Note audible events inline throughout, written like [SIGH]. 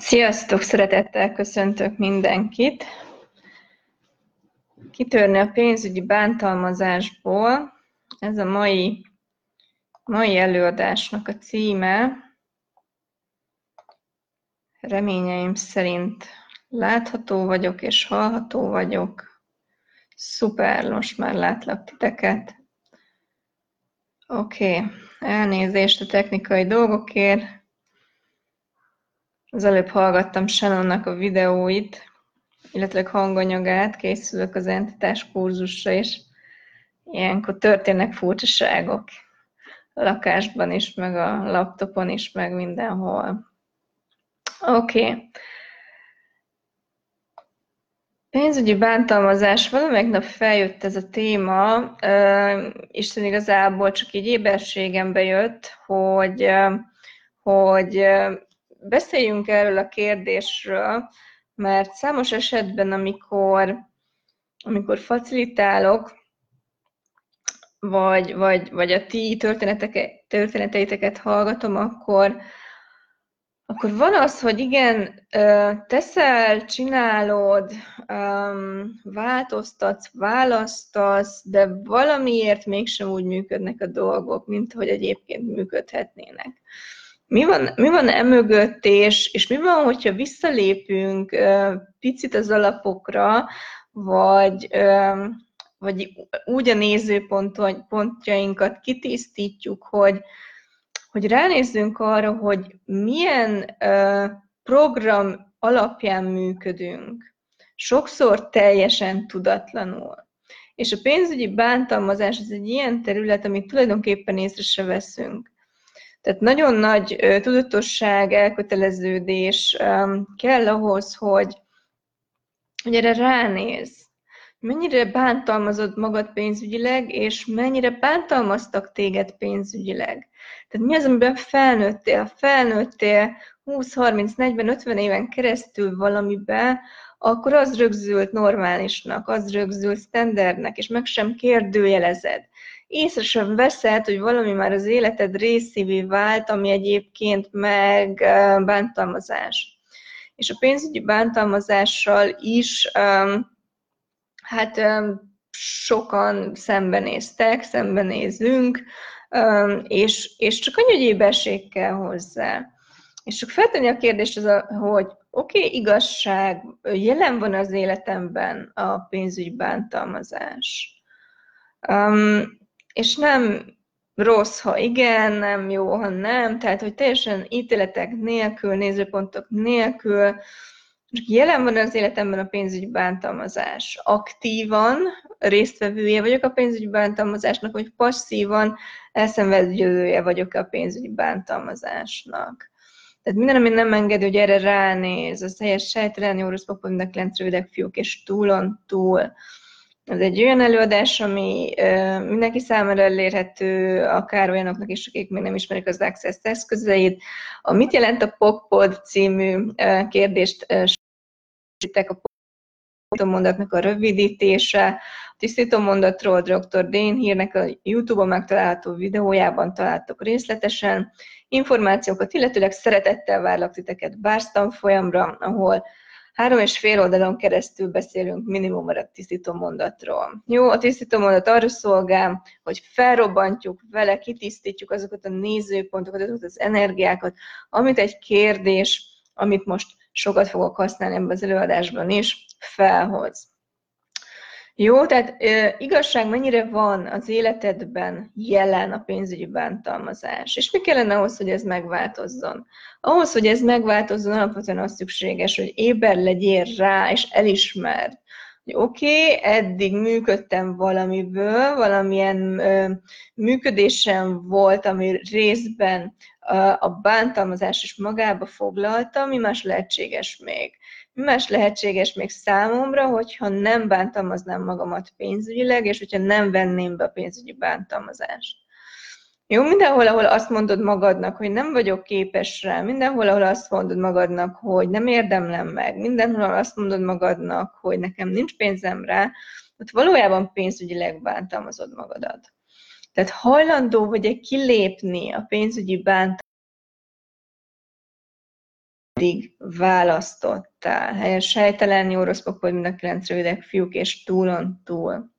Sziasztok! Szeretettel köszöntök mindenkit! Kitörni a pénzügyi bántalmazásból. Ez a mai, mai előadásnak a címe. Reményeim szerint látható vagyok és hallható vagyok. Szuper, most már látlak titeket. Oké, okay. elnézést a technikai dolgokért az előbb hallgattam Shannonnak a videóit, illetve hanganyagát, készülök az entitás kurzusra, és ilyenkor történnek furcsaságok a lakásban is, meg a laptopon is, meg mindenhol. Oké. Okay. Pénzügyi bántalmazás, valamelyik nap feljött ez a téma, Isten igazából csak így éberségembe jött, hogy, hogy beszéljünk erről a kérdésről, mert számos esetben, amikor, amikor facilitálok, vagy, vagy, vagy a ti történeteiteket hallgatom, akkor, akkor van az, hogy igen, teszel, csinálod, változtatsz, választasz, de valamiért mégsem úgy működnek a dolgok, mint hogy egyébként működhetnének mi van, mi van emögött, és, és mi van, hogyha visszalépünk picit az alapokra, vagy, vagy úgy a nézőpontjainkat kitisztítjuk, hogy, hogy ránézzünk arra, hogy milyen program alapján működünk. Sokszor teljesen tudatlanul. És a pénzügyi bántalmazás az egy ilyen terület, amit tulajdonképpen észre se veszünk. Tehát nagyon nagy tudatosság, elköteleződés kell ahhoz, hogy, hogy erre ránéz. Mennyire bántalmazod magad pénzügyileg, és mennyire bántalmaztak téged pénzügyileg. Tehát mi az, amiben felnőttél? Felnőttél 20, 30, 40, 50 éven keresztül valamibe, akkor az rögzült normálisnak, az rögzült standardnek, és meg sem kérdőjelezed észre sem veszed, hogy valami már az életed részévé vált, ami egyébként meg bántalmazás. És a pénzügyi bántalmazással is hát sokan szembenéztek, szembenézünk, és, és csak annyi éberség kell hozzá. És csak feltenni a kérdést, az a, hogy oké, okay, igazság, jelen van az életemben a pénzügyi bántalmazás. Um, és nem rossz, ha igen, nem jó, ha nem, tehát hogy teljesen ítéletek nélkül, nézőpontok nélkül, csak jelen van az életemben a pénzügyi bántalmazás. Aktívan résztvevője vagyok a pénzügyi bántalmazásnak, vagy passzívan elszenvedője vagyok a pénzügyi bántalmazásnak. Tehát minden, ami nem engedő, hogy erre ránéz, az helyes sejtelen, orosz papondnak, lentrődek, fiúk, és túlon túl. Ez egy olyan előadás, ami mindenki számára elérhető, akár olyanoknak is, akik még nem ismerik az Access eszközeit. A Mit jelent a POCPOD című kérdést a tisztító mondatnak a rövidítése. A tisztító mondatról dr. Dane Hírnek a YouTube-on megtalálható videójában találtok részletesen információkat, illetőleg szeretettel várlak titeket Bárstan folyamra, ahol Három és fél oldalon keresztül beszélünk minimum a tisztító mondatról. Jó, a tisztító mondat arra szolgál, hogy felrobbantjuk vele, kitisztítjuk azokat a nézőpontokat, azokat az energiákat, amit egy kérdés, amit most sokat fogok használni ebben az előadásban is, felhoz. Jó, tehát e, igazság mennyire van az életedben jelen a pénzügyi bántalmazás, és mi kellene ahhoz, hogy ez megváltozzon? Ahhoz, hogy ez megváltozzon, alapvetően az szükséges, hogy éber legyél rá, és elismerd, hogy oké, okay, eddig működtem valamiből, valamilyen ö, működésem volt, ami részben a, bántalmazás is magába foglalta, mi más lehetséges még más lehetséges még számomra, hogyha nem bántalmaznám magamat pénzügyileg, és hogyha nem venném be a pénzügyi bántalmazást. Jó, mindenhol, ahol azt mondod magadnak, hogy nem vagyok képes rá, mindenhol, ahol azt mondod magadnak, hogy nem érdemlem meg, mindenhol, ahol azt mondod magadnak, hogy nekem nincs pénzem rá, ott valójában pénzügyileg bántalmazod magadat. Tehát hajlandó vagy-e kilépni a pénzügyi bántalmazásból, eddig választottál. Helyes helytelen, jó, rossz, pokol, mind a kilenc rövidek, fiúk és túlon túl.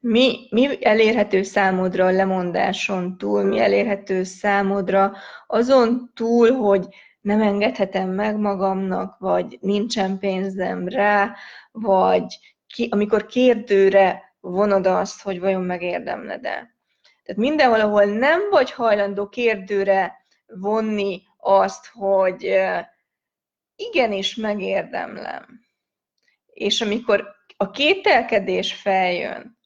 Mi, mi elérhető számodra a lemondáson túl, mi elérhető számodra azon túl, hogy nem engedhetem meg magamnak, vagy nincsen pénzem rá, vagy ki, amikor kérdőre vonod azt, hogy vajon megérdemled-e. Tehát mindenhol, ahol nem vagy hajlandó kérdőre vonni azt, hogy igenis megérdemlem. És amikor a kételkedés feljön,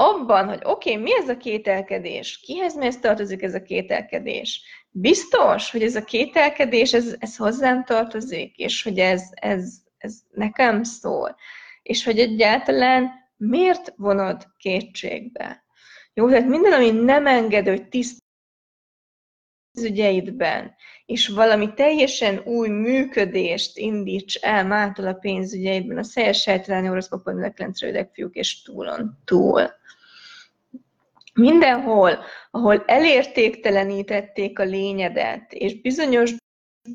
abban, hogy oké, okay, mi ez a kételkedés, kihez mihez tartozik ez a kételkedés, biztos, hogy ez a kételkedés, ez, ez hozzám tartozik, és hogy ez, ez, ez nekem szól, és hogy egyáltalán miért vonod kétségbe. Jó, tehát minden, ami nem enged, hogy tiszt ügyeidben, és valami teljesen új működést indíts el mától a pénzügyeidben, a szejes sejteleni oroszpapon, leklencrődek fiúk és túlon túl. Mindenhol, ahol elértéktelenítették a lényedet, és bizonyos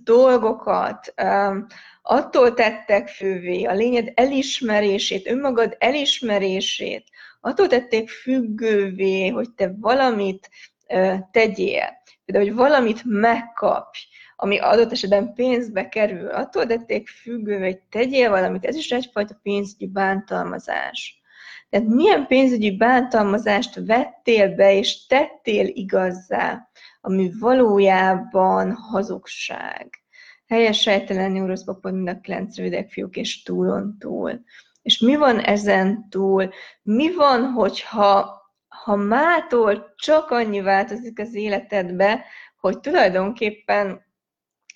dolgokat um, attól tettek fővé, a lényed elismerését, önmagad elismerését, attól tették függővé, hogy te valamit uh, tegyél. Például, hogy valamit megkapj, ami adott esetben pénzbe kerül, attól tették függővé, hogy tegyél valamit, ez is egyfajta pénzügyi bántalmazás. Tehát milyen pénzügyi bántalmazást vettél be és tettél igazzá, ami valójában hazugság. Helyes sejtelen orosz papod, mind a kilenc rövidek fiúk és túlon túl. És mi van ezen túl? Mi van, hogyha ha mától csak annyi változik az életedbe, hogy tulajdonképpen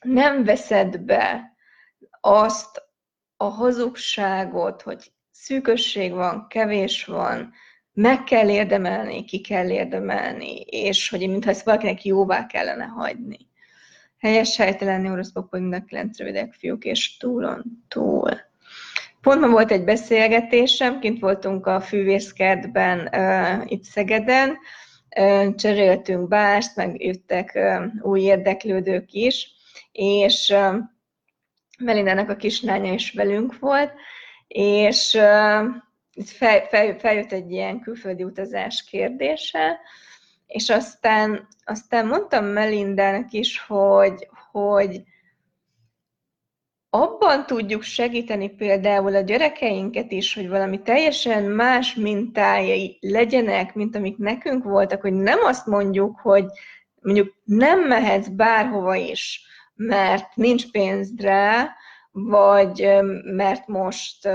nem veszed be azt a hazugságot, hogy szűkösség van, kevés van, meg kell érdemelni, ki kell érdemelni, és hogy mintha ezt valakinek jóvá kellene hagyni. Helyes helytelen orosz mind kilenc rövidek fiúk, és túlon túl. Pont ma volt egy beszélgetésem, kint voltunk a fűvészkertben itt Szegeden, cseréltünk bást, meg jöttek új érdeklődők is, és Melindának a kislánya is velünk volt, és fel, fel, feljött egy ilyen külföldi utazás kérdése, és aztán, aztán mondtam Melindának is, hogy, hogy abban tudjuk segíteni például a gyerekeinket is, hogy valami teljesen más mintájai legyenek, mint amik nekünk voltak, hogy nem azt mondjuk, hogy mondjuk nem mehetsz bárhova is, mert nincs pénzd rá, vagy mert most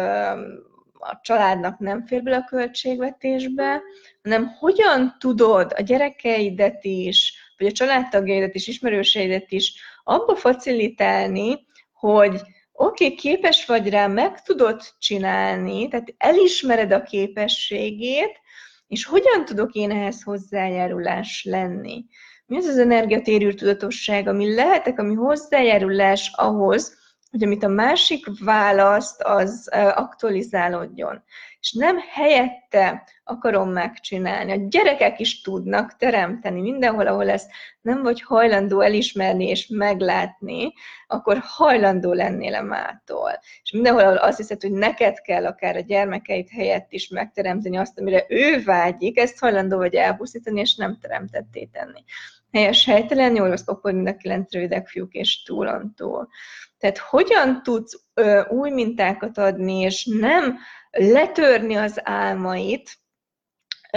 a családnak nem fér bele a költségvetésbe, hanem hogyan tudod a gyerekeidet is, vagy a családtagjaidat is, ismerőseidet is abba facilitálni, hogy oké, okay, képes vagy rá, meg tudod csinálni, tehát elismered a képességét, és hogyan tudok én ehhez hozzájárulás lenni? Mi az az energiatérű tudatosság, ami lehetek, ami hozzájárulás ahhoz, hogy amit a másik választ, az aktualizálódjon. És nem helyette akarom megcsinálni. A gyerekek is tudnak teremteni mindenhol, ahol ezt nem vagy hajlandó elismerni és meglátni, akkor hajlandó lennél a mától. És mindenhol, ahol azt hiszed, hogy neked kell akár a gyermekeit helyett is megteremteni azt, amire ő vágyik, ezt hajlandó vagy elpusztítani, és nem teremtetté tenni. Helyes helytelen, jól az mind a kilenc rövidek fiúk és túlon túl. Tehát hogyan tudsz ö, új mintákat adni, és nem letörni az álmait,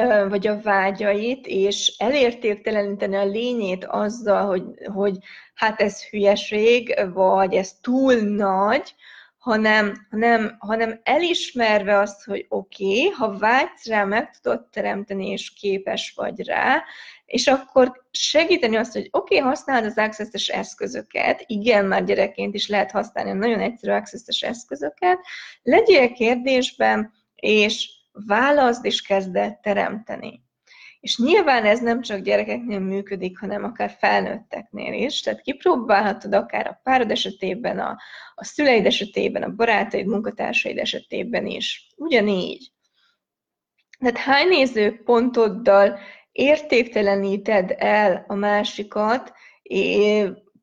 vagy a vágyait, és elértékteleníteni a lényét azzal, hogy, hogy hát ez hülyeség, vagy ez túl nagy, hanem, hanem, hanem elismerve azt, hogy oké, okay, ha vágysz rá, meg tudod teremteni, és képes vagy rá, és akkor segíteni azt, hogy oké, okay, használd az access eszközöket, igen, már gyerekként is lehet használni a nagyon egyszerű access eszközöket, legyél kérdésben, és válaszd, és kezd el teremteni. És nyilván ez nem csak gyerekeknél működik, hanem akár felnőtteknél is. Tehát kipróbálhatod akár a párod esetében, a, a szüleid esetében, a barátaid, munkatársaid esetében is. Ugyanígy. Tehát hány nézőpontoddal értékteleníted el a másikat,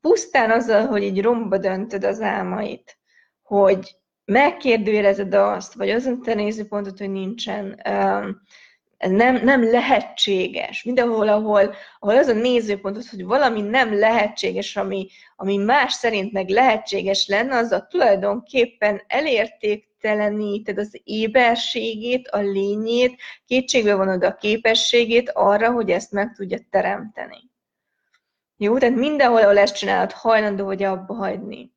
pusztán azzal, hogy így romba döntöd az álmait, hogy megkérdőjelezed azt, vagy azon te nézőpontot, hogy nincsen, ez nem, nem lehetséges. Mindenhol, ahol, ahol az a nézőpont, hogy valami nem lehetséges, ami, ami más szerint meg lehetséges lenne, az a tulajdonképpen elértékteleníted az éberségét, a lényét, kétségbe vonod a képességét arra, hogy ezt meg tudja teremteni. Jó, tehát mindenhol, ahol ezt csinálod, hajlandó vagy abba hagyni.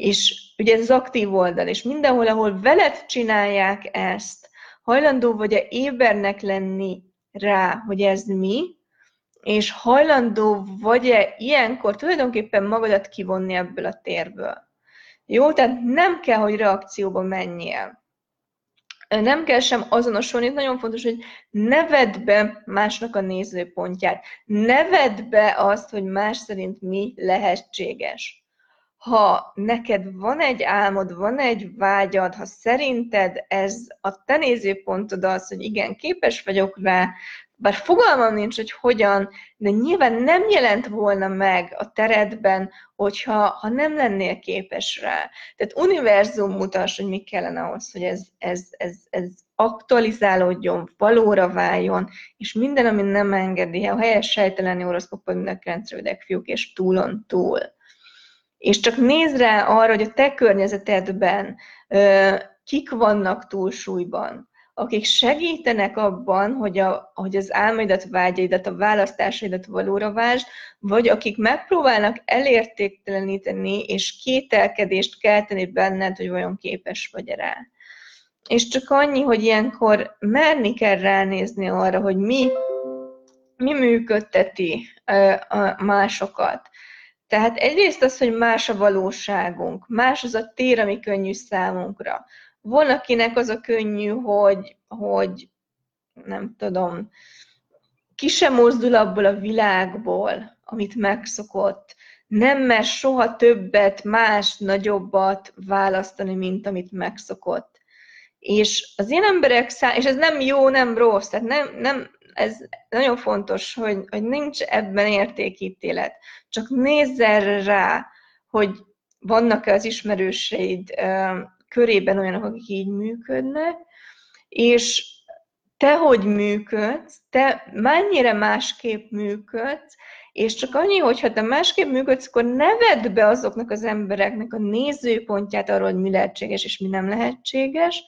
És ugye ez az aktív oldal, és mindenhol, ahol veled csinálják ezt, hajlandó vagy-e ébernek lenni rá, hogy ez mi, és hajlandó vagy-e ilyenkor tulajdonképpen magadat kivonni ebből a térből. Jó, tehát nem kell, hogy reakcióba menjél. Nem kell sem azonosulni, nagyon fontos, hogy ne vedd be másnak a nézőpontját. Ne vedd be azt, hogy más szerint mi lehetséges ha neked van egy álmod, van egy vágyad, ha szerinted ez a te nézőpontod az, hogy igen, képes vagyok rá, bár fogalmam nincs, hogy hogyan, de nyilván nem jelent volna meg a teredben, hogyha ha nem lennél képes rá. Tehát univerzum mutas, hogy mi kellene ahhoz, hogy ez, ez, ez, ez aktualizálódjon, valóra váljon, és minden, ami nem engedi, a helyes sejtelen oroszkopon minden fiúk, és túlon túl és csak nézd rá arra, hogy a te környezetedben kik vannak túlsúlyban, akik segítenek abban, hogy, a, hogy az álmaidat, vágyaidat, a választásaidat valóra vásd, vagy akik megpróbálnak elértékteleníteni és kételkedést kelteni benned, hogy vajon képes vagy rá. És csak annyi, hogy ilyenkor merni kell ránézni arra, hogy mi, mi működteti a másokat tehát egyrészt az, hogy más a valóságunk, más az a tér, ami könnyű számunkra. Van, akinek az a könnyű, hogy, hogy nem tudom, ki sem mozdul abból a világból, amit megszokott, nem mer soha többet, más, nagyobbat választani, mint amit megszokott. És az ilyen emberek szám, és ez nem jó, nem rossz, tehát nem, nem, ez nagyon fontos, hogy, hogy nincs ebben értékítélet. Csak nézz erre rá, hogy vannak-e az ismerőseid körében olyanok, akik így működnek, és te hogy működsz, te mennyire másképp működsz, és csak annyi, hogy ha te másképp működsz, akkor ne vedd be azoknak az embereknek a nézőpontját arról, hogy mi lehetséges és mi nem lehetséges,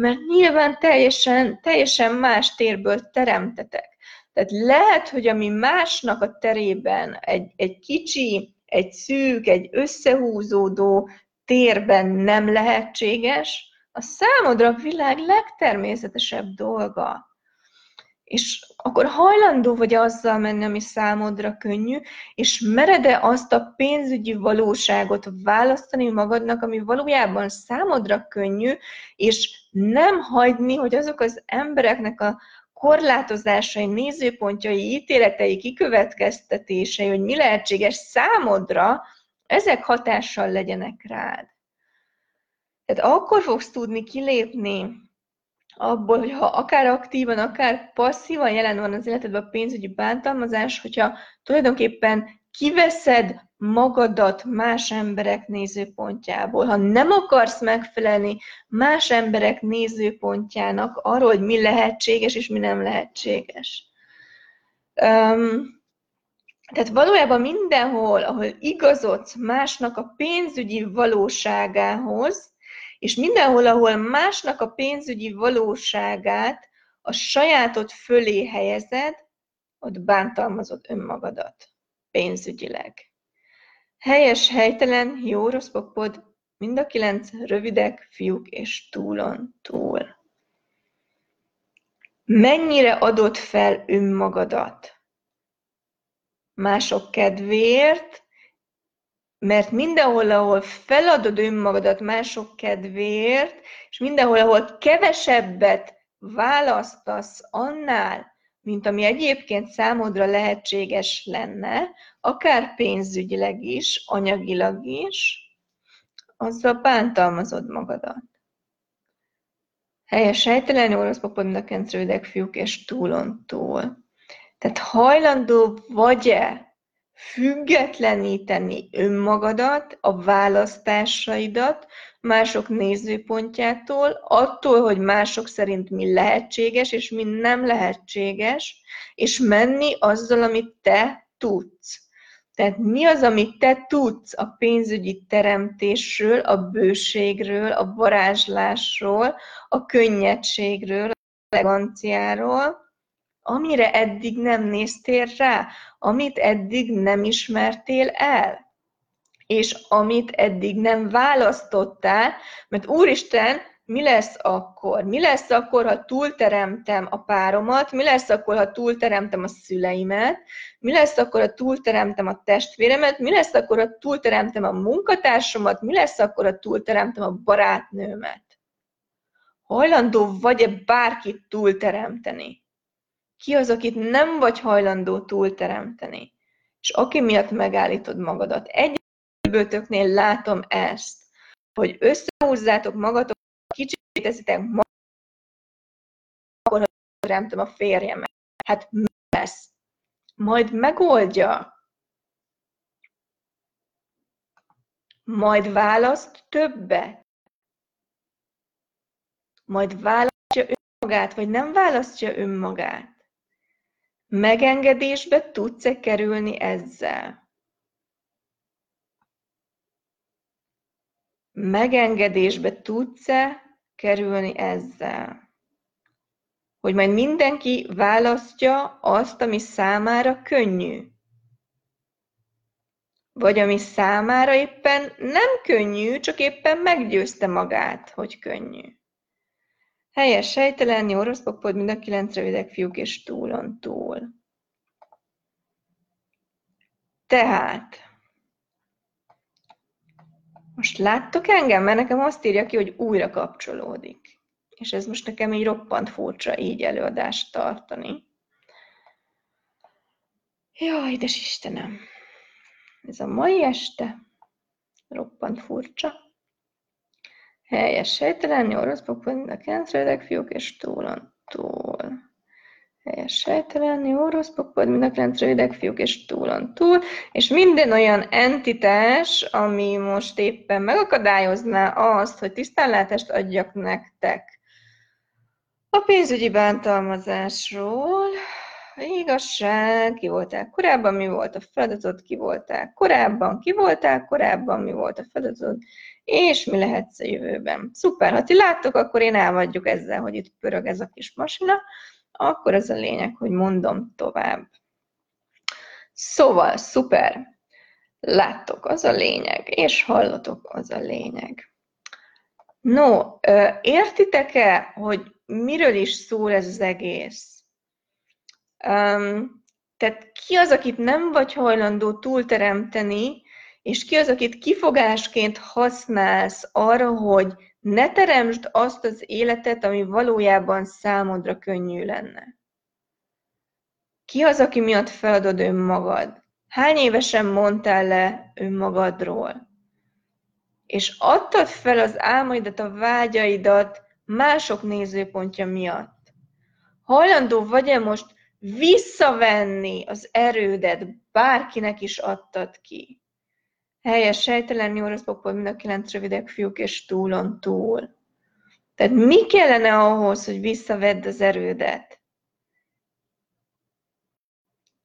mert nyilván teljesen, teljesen más térből teremtetek. Tehát lehet, hogy ami másnak a terében egy, egy kicsi, egy szűk, egy összehúzódó térben nem lehetséges, a számodra a világ legtermészetesebb dolga. És akkor hajlandó vagy azzal menni, ami számodra könnyű, és mered-e azt a pénzügyi valóságot választani magadnak, ami valójában számodra könnyű, és nem hagyni, hogy azok az embereknek a korlátozásai, nézőpontjai, ítéletei, kikövetkeztetései, hogy mi lehetséges számodra, ezek hatással legyenek rád. Tehát akkor fogsz tudni kilépni abból, hogyha akár aktívan, akár passzívan jelen van az életedben a pénzügyi bántalmazás, hogyha tulajdonképpen kiveszed magadat más emberek nézőpontjából, ha nem akarsz megfelelni más emberek nézőpontjának arról, hogy mi lehetséges és mi nem lehetséges. Um, tehát valójában mindenhol, ahol igazodsz másnak a pénzügyi valóságához, és mindenhol, ahol másnak a pénzügyi valóságát a sajátod fölé helyezed, ott bántalmazod önmagadat pénzügyileg. Helyes, helytelen, jó, rossz pokpod, mind a kilenc rövidek, fiúk és túlon túl. Mennyire adod fel önmagadat? Mások kedvéért, mert mindenhol, ahol feladod önmagadat mások kedvéért, és mindenhol, ahol kevesebbet választasz annál, mint ami egyébként számodra lehetséges lenne, akár pénzügyileg is, anyagilag is, azzal bántalmazod magadat. Helyes sejtelen, orosz a kencrődek, fiúk és túlon túl. Tehát hajlandó vagy-e függetleníteni önmagadat, a választásaidat mások nézőpontjától, attól, hogy mások szerint mi lehetséges és mi nem lehetséges, és menni azzal, amit te tudsz. Tehát mi az, amit te tudsz a pénzügyi teremtésről, a bőségről, a varázslásról, a könnyedségről, a eleganciáról, amire eddig nem néztél rá, amit eddig nem ismertél el, és amit eddig nem választottál, mert Úristen, mi lesz akkor? Mi lesz akkor, ha túlteremtem a páromat? Mi lesz akkor, ha túlteremtem a szüleimet? Mi lesz akkor, ha túlteremtem a testvéremet? Mi lesz akkor, ha túlteremtem a munkatársamat? Mi lesz akkor, ha túlteremtem a barátnőmet? Hajlandó vagy-e bárkit túlteremteni? Ki az, akit nem vagy hajlandó túlteremteni? És aki miatt megállítod magadat. Egy látom ezt, hogy összehúzzátok magatok kicsit teszitek ma, akkor teremtem a férjemet. Hát mi lesz? Majd megoldja. Majd választ többet. Majd választja önmagát, vagy nem választja önmagát. Megengedésbe tudsz-e kerülni ezzel? Megengedésbe tudsz-e kerülni ezzel? Hogy majd mindenki választja azt, ami számára könnyű. Vagy ami számára éppen nem könnyű, csak éppen meggyőzte magát, hogy könnyű. Helyes sejtelen, jó rossz pokpod, mind a kilenc rövidek fiúk és túlon túl. Tehát, most láttok engem? Mert nekem azt írja ki, hogy újra kapcsolódik. És ez most nekem így roppant furcsa így előadást tartani. Jaj, édes Istenem! Ez a mai este roppant furcsa. Helyes sejtelen, jó rossz a kentrődek, fiúk és túlon túl helyes sejtelen, jó, rossz pokpod, mind a rövidek fiúk és túlon túl, és minden olyan entitás, ami most éppen megakadályozná azt, hogy tisztánlátást adjak nektek. A pénzügyi bántalmazásról, igazság, ki voltál korábban, mi volt a feladatod, ki voltál korábban, ki voltál korábban, mi volt a feladatod, és mi lehetsz a jövőben. Szuper, ha ti láttok, akkor én elvagyjuk ezzel, hogy itt pörög ez a kis masina, akkor az a lényeg, hogy mondom tovább. Szóval, szuper, láttok, az a lényeg, és hallotok, az a lényeg. No, értitek-e, hogy miről is szól ez az egész? Um, tehát ki az, akit nem vagy hajlandó túlteremteni, és ki az, akit kifogásként használsz arra, hogy ne teremtsd azt az életet, ami valójában számodra könnyű lenne. Ki az, aki miatt feladod önmagad? Hány évesen mondtál le önmagadról? És adtad fel az álmaidat, a vágyaidat mások nézőpontja miatt. Hajlandó vagy-e most visszavenni az erődet, bárkinek is adtad ki? Helyes, sejtelen, nyúraszpokból mind a kilenc rövidek fiúk és túlon túl. Tehát mi kellene ahhoz, hogy visszavedd az erődet?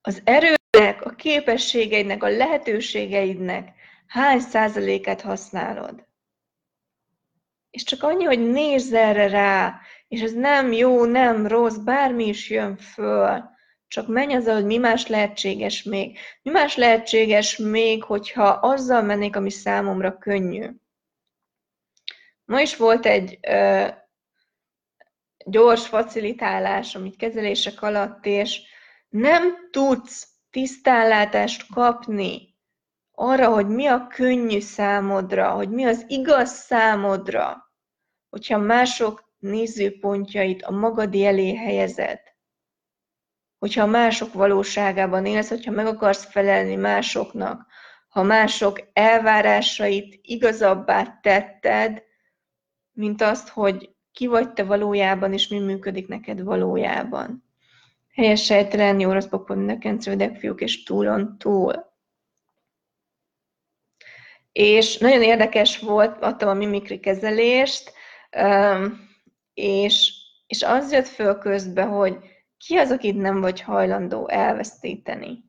Az erőnek, a képességeidnek, a lehetőségeidnek hány százalékát használod? És csak annyi, hogy nézz erre rá, és ez nem jó, nem rossz, bármi is jön föl, csak menj azzal, hogy mi más lehetséges még. Mi más lehetséges még, hogyha azzal mennék, ami számomra könnyű. Ma is volt egy ö, gyors facilitálás, amit kezelések alatt, és nem tudsz tisztánlátást kapni arra, hogy mi a könnyű számodra, hogy mi az igaz számodra, hogyha mások nézőpontjait a magadi elé helyezed hogyha mások valóságában élsz, hogyha meg akarsz felelni másoknak, ha mások elvárásait igazabbá tetted, mint azt, hogy ki vagy te valójában, és mi működik neked valójában. Helyes sejtelen, jó rossz pokon, nekenc, fiúk, és túlon túl. és nagyon érdekes volt, adtam a mimikri kezelést, és, és az jött föl közbe, hogy ki az, akit nem vagy hajlandó elvesztíteni.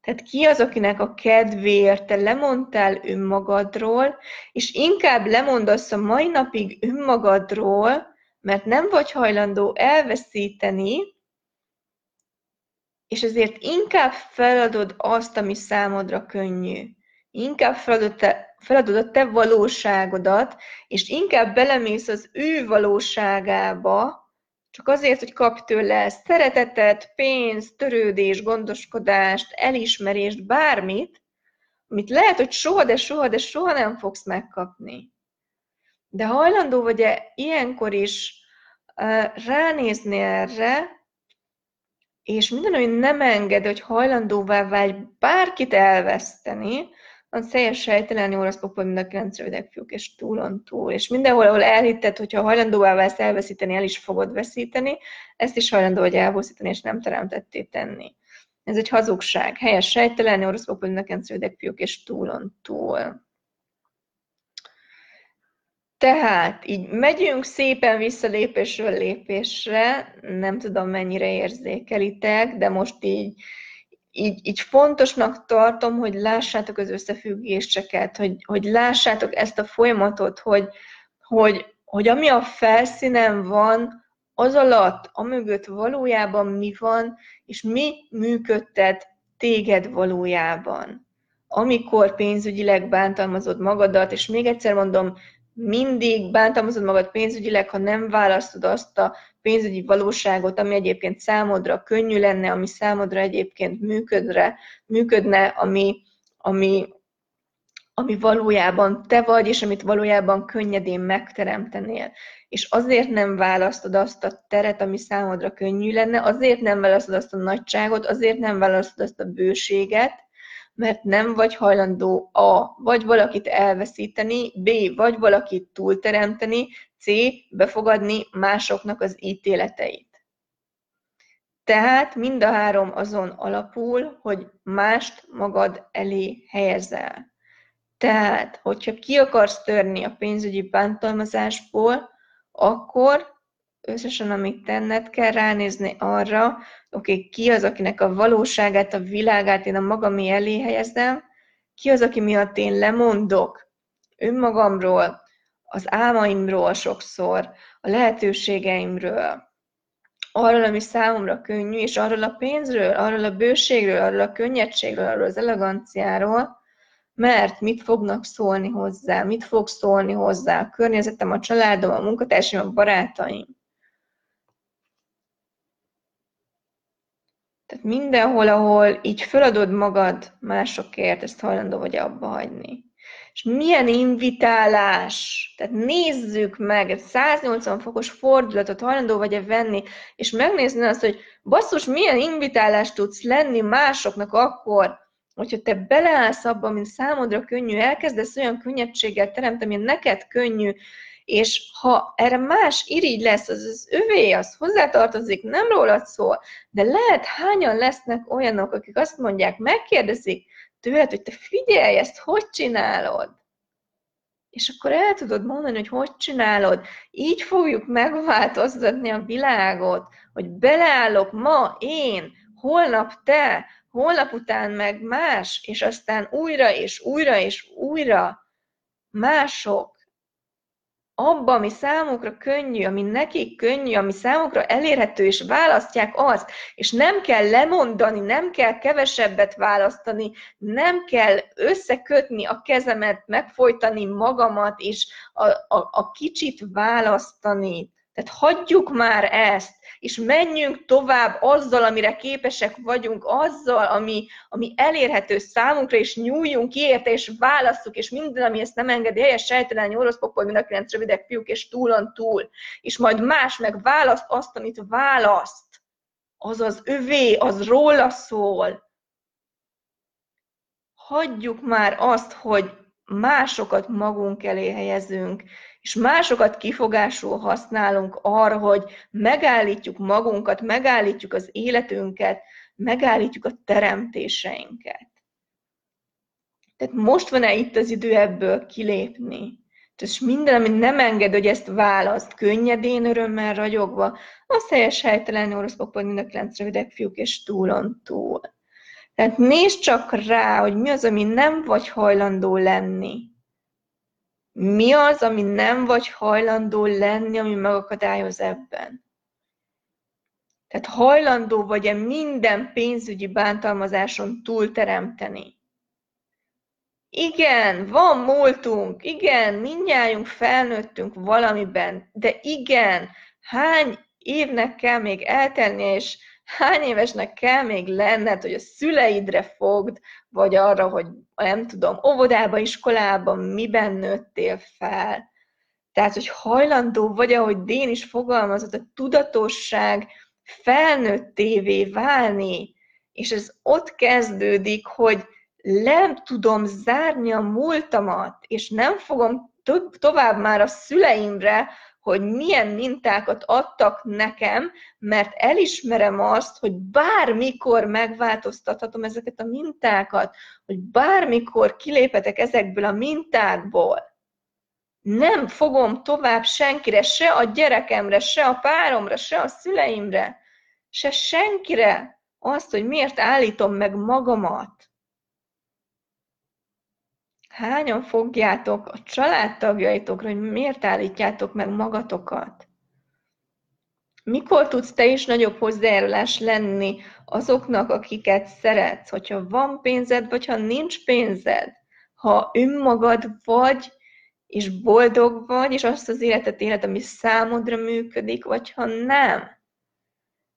Tehát ki az, akinek a kedvéért te lemondtál önmagadról, és inkább lemondasz a mai napig önmagadról, mert nem vagy hajlandó elveszíteni, és ezért inkább feladod azt, ami számodra könnyű. Inkább feladod, te, feladod a te valóságodat, és inkább belemész az ő valóságába, csak azért, hogy kapj tőle szeretetet, pénzt, törődés, gondoskodást, elismerést, bármit, amit lehet, hogy soha, de soha, de soha nem fogsz megkapni. De hajlandó vagy-e ilyenkor is ránézni erre, és minden, ami nem enged, hogy hajlandóvá válj bárkit elveszteni, az teljes sejtelen oroszpok mind a kilenc fiúk, és túlon túl. És mindenhol, ahol elhitted, hogyha hajlandóvá válsz elveszíteni, el is fogod veszíteni, ezt is hajlandó vagy elveszíteni, és nem teremtetté tenni. Ez egy hazugság. Helyes sejtelen oroszpok mind a kilenc fiúk, és túlon túl. Tehát így megyünk szépen vissza lépésről lépésre, nem tudom mennyire érzékelitek, de most így így, így fontosnak tartom, hogy lássátok az összefüggéseket, hogy, hogy lássátok ezt a folyamatot, hogy, hogy, hogy ami a felszínen van, az alatt, amögött valójában mi van, és mi működtet téged valójában. Amikor pénzügyileg bántalmazod magadat, és még egyszer mondom, mindig bántalmazod magad pénzügyileg, ha nem választod azt a pénzügyi valóságot, ami egyébként számodra könnyű lenne, ami számodra egyébként működre, működne, ami, ami, ami valójában te vagy, és amit valójában könnyedén megteremtenél. És azért nem választod azt a teret, ami számodra könnyű lenne, azért nem választod azt a nagyságot, azért nem választod azt a bőséget, mert nem vagy hajlandó A. vagy valakit elveszíteni, B. vagy valakit túlteremteni, C. befogadni másoknak az ítéleteit. Tehát mind a három azon alapul, hogy mást magad elé helyezel. Tehát, hogyha ki akarsz törni a pénzügyi bántalmazásból, akkor összesen amit tenned kell ránézni arra, oké, okay, ki az, akinek a valóságát, a világát én a magam elé helyezem, ki az, aki miatt én lemondok önmagamról, az álmaimról sokszor, a lehetőségeimről, arról, ami számomra könnyű, és arról a pénzről, arról a bőségről, arról a könnyedségről, arról az eleganciáról, mert mit fognak szólni hozzá, mit fog szólni hozzá a környezetem, a családom, a munkatársaim, a barátaim. Tehát mindenhol, ahol így feladod magad másokért, ezt hajlandó vagy abba hagyni. És milyen invitálás! Tehát nézzük meg, egy 180 fokos fordulatot hajlandó vagy-e venni, és megnézni azt, hogy basszus, milyen invitálást tudsz lenni másoknak akkor, hogyha te beleállsz abba, mint számodra könnyű, elkezdesz olyan könnyedséggel teremteni, neked könnyű, és ha erre más irigy lesz, az az övé, az hozzátartozik, nem rólad szól, de lehet hányan lesznek olyanok, akik azt mondják, megkérdezik tőled, hogy te figyelj, ezt hogy csinálod? És akkor el tudod mondani, hogy hogy csinálod. Így fogjuk megváltoztatni a világot, hogy beleállok ma én, holnap te, holnap után meg más, és aztán újra és újra és újra mások abba, ami számukra könnyű, ami nekik könnyű, ami számukra elérhető, és választják azt, és nem kell lemondani, nem kell kevesebbet választani, nem kell összekötni a kezemet, megfojtani magamat, és a, a, a kicsit választani. Tehát hagyjuk már ezt, és menjünk tovább azzal, amire képesek vagyunk, azzal, ami, ami elérhető számunkra, és nyúljunk ki érte, és válasszuk, és minden, ami ezt nem engedi, helyes sejtelen, orosz pokol, mind a kilenc rövidek fiúk, és túlon túl. És majd más meg választ azt, amit választ. Az az övé, az róla szól. Hagyjuk már azt, hogy másokat magunk elé helyezünk, és másokat kifogásul használunk arra, hogy megállítjuk magunkat, megállítjuk az életünket, megállítjuk a teremtéseinket. Tehát most van-e itt az idő ebből kilépni? És minden, ami nem enged, hogy ezt választ, könnyedén, örömmel, ragyogva, az helyes helytelen oroszpokban mind a kilenc rövidek fiúk és túlon túl. Tehát nézd csak rá, hogy mi az, ami nem vagy hajlandó lenni. Mi az, ami nem vagy hajlandó lenni, ami megakadályoz ebben. Tehát hajlandó vagy-e minden pénzügyi bántalmazáson túlteremteni? Igen, van múltunk, igen, mindjárt felnőttünk valamiben, de igen, hány évnek kell még eltennie, és hány évesnek kell még lenned, hogy a szüleidre fogd, vagy arra, hogy nem tudom, óvodába, iskolában miben nőttél fel. Tehát, hogy hajlandó vagy, ahogy Dén is fogalmazott, a tudatosság felnőttévé válni, és ez ott kezdődik, hogy nem tudom zárni a múltamat, és nem fogom to- tovább már a szüleimre, hogy milyen mintákat adtak nekem, mert elismerem azt, hogy bármikor megváltoztathatom ezeket a mintákat, hogy bármikor kilépetek ezekből a mintákból. Nem fogom tovább senkire, se a gyerekemre, se a páromra, se a szüleimre, se senkire azt, hogy miért állítom meg magamat. Hányan fogjátok a családtagjaitokra, hogy miért állítjátok meg magatokat? Mikor tudsz te is nagyobb hozzájárulás lenni azoknak, akiket szeretsz, hogyha van pénzed, vagy ha nincs pénzed? Ha önmagad vagy, és boldog vagy, és azt az életet éled, ami számodra működik, vagy ha nem.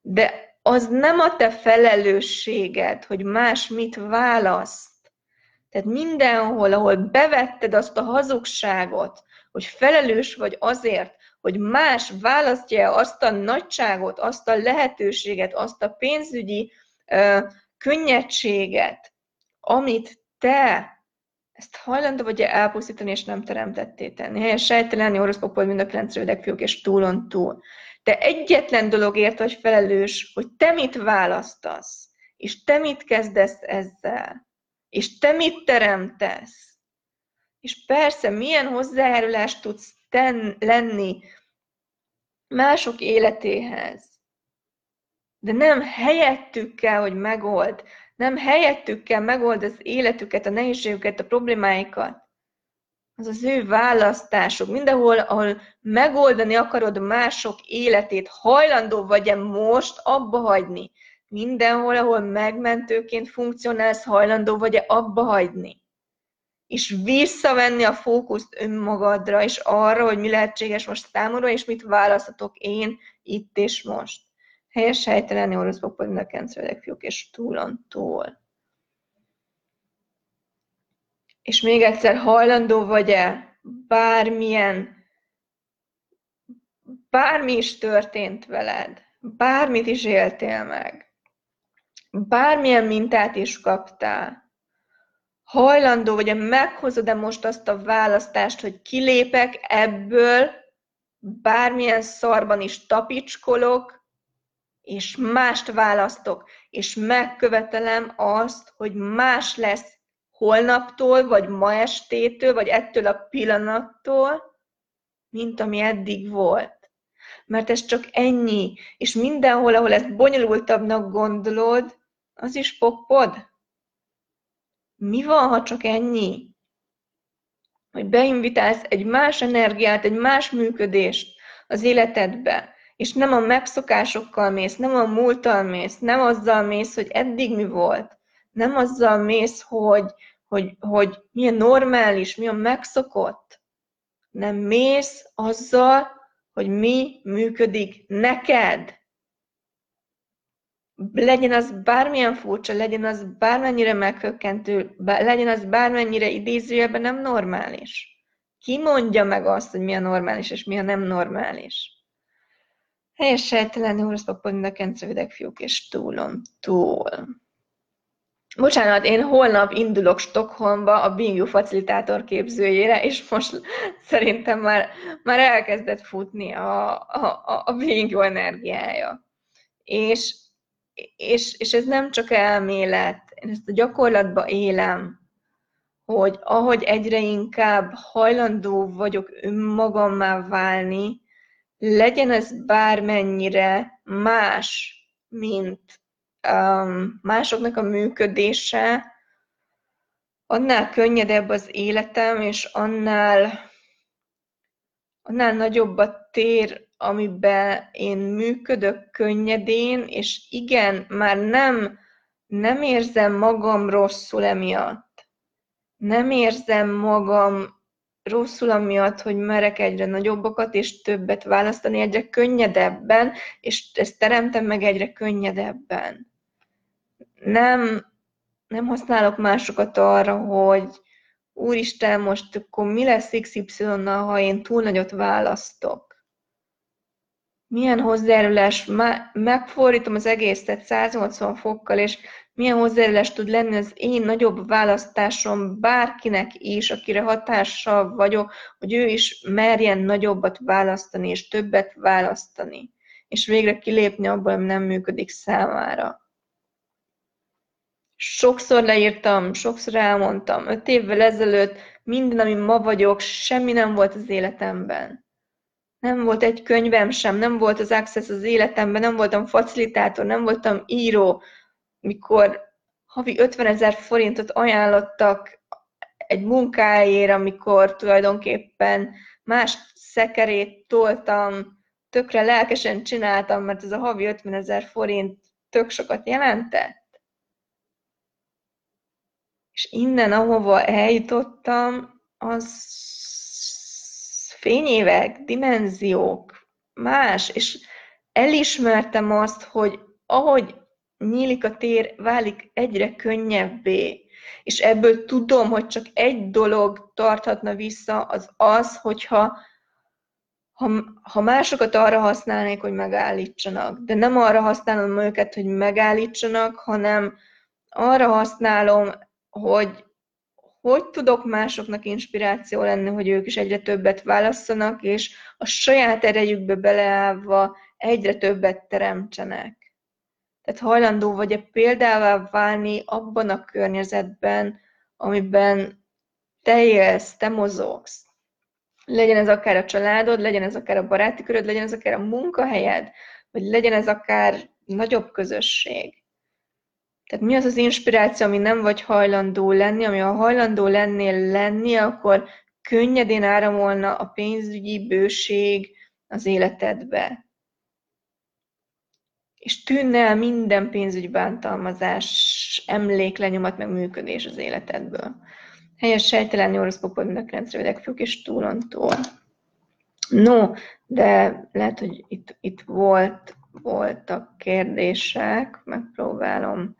De az nem a te felelősséged, hogy más mit választ. Tehát mindenhol, ahol bevetted azt a hazugságot, hogy felelős vagy azért, hogy más választja azt a nagyságot, azt a lehetőséget, azt a pénzügyi ö, könnyedséget, amit te ezt hajlandó vagy elpusztítani, és nem teremtetté tenni. Helyes sejtelenni oroszpokból mind a kilenc rövidek fiúk, és túlon túl. Te egyetlen dologért vagy felelős, hogy te mit választasz, és te mit kezdesz ezzel. És te mit teremtesz? És persze, milyen hozzájárulást tudsz ten, lenni mások életéhez. De nem helyettük kell, hogy megold. Nem helyettük kell megold az életüket, a nehézségüket, a problémáikat. Az az ő választások. Mindenhol, ahol megoldani akarod mások életét, hajlandó vagy-e most abba hagyni, Mindenhol, ahol megmentőként funkcionálsz, hajlandó vagy-e abba hagyni? És visszavenni a fókuszt önmagadra, és arra, hogy mi lehetséges most számomra, és mit választhatok én itt és most. Helyes helytelen oroszok pedig a kencrelek fiúk, és túlon túl. És még egyszer, hajlandó vagy-e bármilyen, bármi is történt veled, bármit is éltél meg, bármilyen mintát is kaptál, hajlandó vagy, meghozod-e most azt a választást, hogy kilépek ebből, bármilyen szarban is tapicskolok, és mást választok, és megkövetelem azt, hogy más lesz holnaptól, vagy ma estétől, vagy ettől a pillanattól, mint ami eddig volt. Mert ez csak ennyi, és mindenhol, ahol ezt bonyolultabbnak gondolod, az is poppod? Mi van, ha csak ennyi? Hogy beinvitálsz egy más energiát, egy más működést az életedbe, és nem a megszokásokkal mész, nem a múlttal mész, nem azzal mész, hogy eddig mi volt, nem azzal mész, hogy, hogy, hogy mi a normális, mi a megszokott, nem mész azzal, hogy mi működik neked legyen az bármilyen furcsa, legyen az bármennyire meghökkentő, legyen az bármennyire idézőjelben nem normális. Ki mondja meg azt, hogy mi a normális, és mi a nem normális? Helyes sejtelen horoszpapon mind a kencevidek fiúk, és túlon túl. Bocsánat, én holnap indulok Stockholmba a Bingu facilitátor képzőjére, és most szerintem már, már elkezdett futni a, a, a Bingu energiája. És és, és ez nem csak elmélet, én ezt a gyakorlatban élem, hogy ahogy egyre inkább hajlandó vagyok önmagammá válni, legyen ez bármennyire más, mint um, másoknak a működése, annál könnyedebb az életem, és annál, annál nagyobb a tér, amiben én működök könnyedén, és igen, már nem, nem érzem magam rosszul emiatt. Nem érzem magam rosszul amiatt, hogy merek egyre nagyobbakat és többet választani egyre könnyedebben, és ezt teremtem meg egyre könnyedebben. Nem, nem használok másokat arra, hogy úristen, most akkor mi lesz XY-nal, ha én túl nagyot választok. Milyen hozzájárulás, megfordítom az egészet 180 fokkal, és milyen hozzájárulás tud lenni az én nagyobb választásom bárkinek is, akire hatással vagyok, hogy ő is merjen nagyobbat választani, és többet választani, és végre kilépni abból, ami nem működik számára. Sokszor leírtam, sokszor elmondtam, öt évvel ezelőtt minden, ami ma vagyok, semmi nem volt az életemben. Nem volt egy könyvem sem, nem volt az Access az életemben, nem voltam facilitátor, nem voltam író, mikor havi 50 ezer forintot ajánlottak egy munkáért, amikor tulajdonképpen más szekerét toltam, tökre lelkesen csináltam, mert ez a havi 50 ezer forint tök sokat jelentett. És innen, ahova eljutottam, az fényévek, dimenziók, más, és elismertem azt, hogy ahogy nyílik a tér, válik egyre könnyebbé. És ebből tudom, hogy csak egy dolog tarthatna vissza, az az, hogyha ha, ha másokat arra használnék, hogy megállítsanak. De nem arra használom őket, hogy megállítsanak, hanem arra használom, hogy hogy tudok másoknak inspiráció lenni, hogy ők is egyre többet válasszanak, és a saját erejükbe beleállva egyre többet teremtsenek. Tehát hajlandó vagy-e példává válni abban a környezetben, amiben te élsz, te mozogsz. Legyen ez akár a családod, legyen ez akár a baráti köröd, legyen ez akár a munkahelyed, vagy legyen ez akár nagyobb közösség. Tehát mi az az inspiráció, ami nem vagy hajlandó lenni, ami ha hajlandó lennél lenni, akkor könnyedén áramolna a pénzügyi bőség az életedbe és tűnne el minden pénzügyi bántalmazás, emlék, lenyomat, meg működés az életedből. Helyes sejtelen nyoroszpopod, mindenkilencre fiúk és túlontól. No, de lehet, hogy itt, itt volt, voltak kérdések, megpróbálom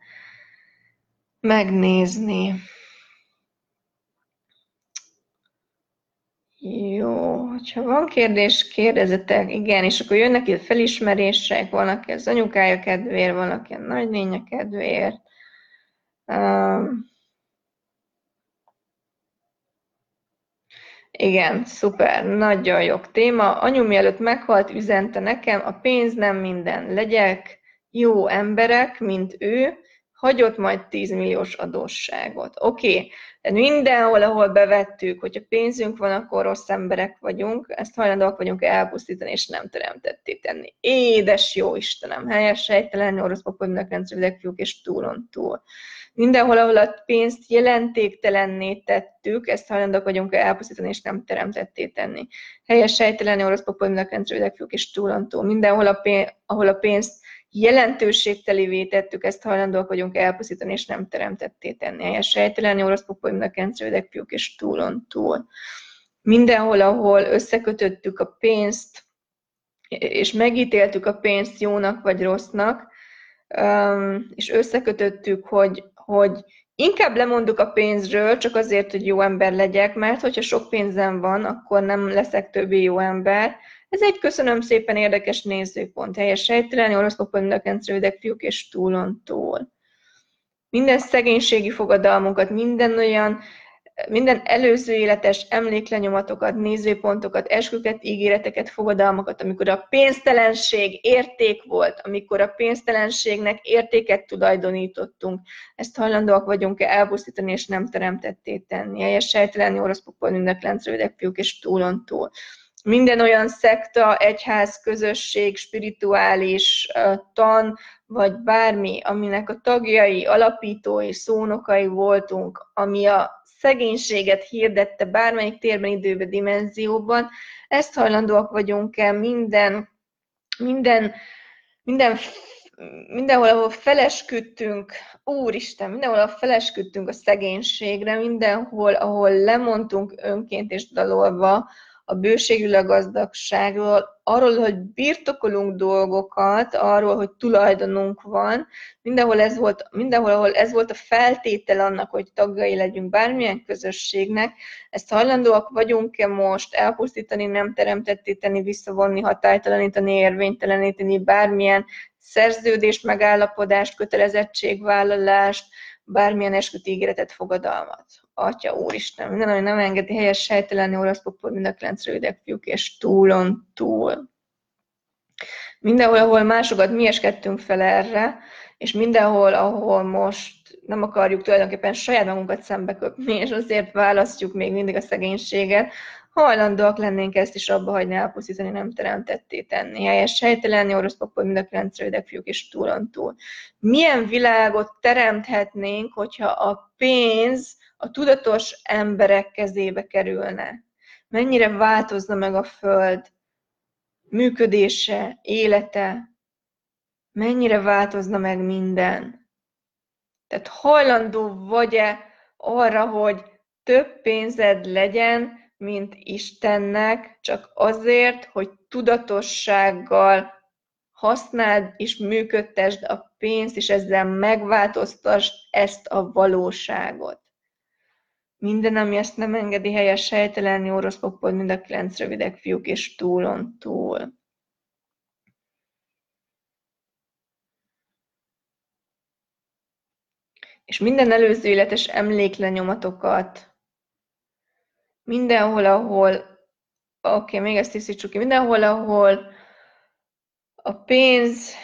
megnézni. Jó, ha van kérdés, kérdezetek, igen, és akkor jönnek itt felismerések, van, aki az anyukája kedvéért, van, aki a nagynénye kedvéért. Um, igen, szuper, nagyon jó téma. Anyu mielőtt meghalt, üzente nekem, a pénz nem minden. Legyek jó emberek, mint ő, hagyott majd 10 milliós adósságot. Oké, okay. tehát mindenhol, ahol bevettük, hogyha pénzünk van, akkor rossz emberek vagyunk, ezt hajlandóak vagyunk elpusztítani, és nem teremtetté tenni. Édes jó Istenem, helyes, sejtelen, orosz papodnak rendszerűleg fiúk, és túlon túl. Mindenhol, ahol a pénzt jelentéktelenné tettük, ezt hajlandóak vagyunk elpusztítani, és nem teremtetté tenni. Helyes, sejtelen, orosz papodnak rendszerűleg fiúk, és túlon túl. Mindenhol, a pénz, ahol a pénzt jelentőségtelévé tettük, ezt hajlandóak vagyunk elpusztítani, és nem teremtetté tenni. Helyes sejtelen, orosz popolynak, kencerődek, fiúk és túlon túl. Mindenhol, ahol összekötöttük a pénzt, és megítéltük a pénzt jónak vagy rossznak, és összekötöttük, hogy, hogy inkább lemondok a pénzről, csak azért, hogy jó ember legyek, mert hogyha sok pénzem van, akkor nem leszek többé jó ember, ez egy köszönöm szépen érdekes nézőpont. Helyes sejtelen, oroszlopon nökenc, fiúk és túlon túl. Minden szegénységi fogadalmunkat, minden olyan minden előző életes emléklenyomatokat, nézőpontokat, esküket, ígéreteket, fogadalmakat, amikor a pénztelenség érték volt, amikor a pénztelenségnek értéket tulajdonítottunk, ezt hajlandóak vagyunk-e elpusztítani és nem teremtetté tenni. Helyes sejtelen, orosz pokol, mindek, rövidek, fiúk és túlon túl. Minden olyan szekta, egyház, közösség, spirituális tan, vagy bármi, aminek a tagjai, alapítói, szónokai voltunk, ami a szegénységet hirdette bármelyik térben, időben, dimenzióban, ezt hajlandóak vagyunk-e minden, minden, minden mindenhol, ahol felesküdtünk, Úristen, mindenhol, ahol felesküdtünk a szegénységre, mindenhol, ahol lemondtunk önként és dalolva a bőségül a gazdagságról, arról, hogy birtokolunk dolgokat, arról, hogy tulajdonunk van, mindenhol, ez volt, mindenhol, ahol ez volt a feltétel annak, hogy tagjai legyünk bármilyen közösségnek, ezt hajlandóak vagyunk-e most elpusztítani, nem teremtettíteni, visszavonni, hatálytalanítani, érvényteleníteni bármilyen szerződést, megállapodást, kötelezettségvállalást, bármilyen esküt ígéretet, fogadalmat. Atya Úristen, minden, ami nem engedi helyes sejtelenni orosz popor, mind a kilenc rövidek fiúk, és túlon túl. Mindenhol, ahol másokat mi eskedtünk fel erre, és mindenhol, ahol most nem akarjuk tulajdonképpen saját magunkat szembeköpni, és azért választjuk még mindig a szegénységet, hajlandóak lennénk ezt is abba hagyni, elpusztítani, nem teremtetté tenni. Helyes sejtelenni, orosz papol, mind a kilenc rövidek fiúk és túlon túl. Milyen világot teremthetnénk, hogyha a pénz a tudatos emberek kezébe kerülne? Mennyire változna meg a Föld működése, élete? Mennyire változna meg minden? Tehát hajlandó vagy-e arra, hogy több pénzed legyen, mint Istennek, csak azért, hogy tudatossággal használd és működtesd a pénzt, és ezzel megváltoztasd ezt a valóságot. Minden, ami ezt nem engedi helyes sejtelenni, orosz pokol, mind a kilenc rövidek fiúk, és túlon túl. És minden előző életes emléklenyomatokat mindenhol, ahol, oké, okay, még ezt tisztítsuk ki, mindenhol, ahol a pénz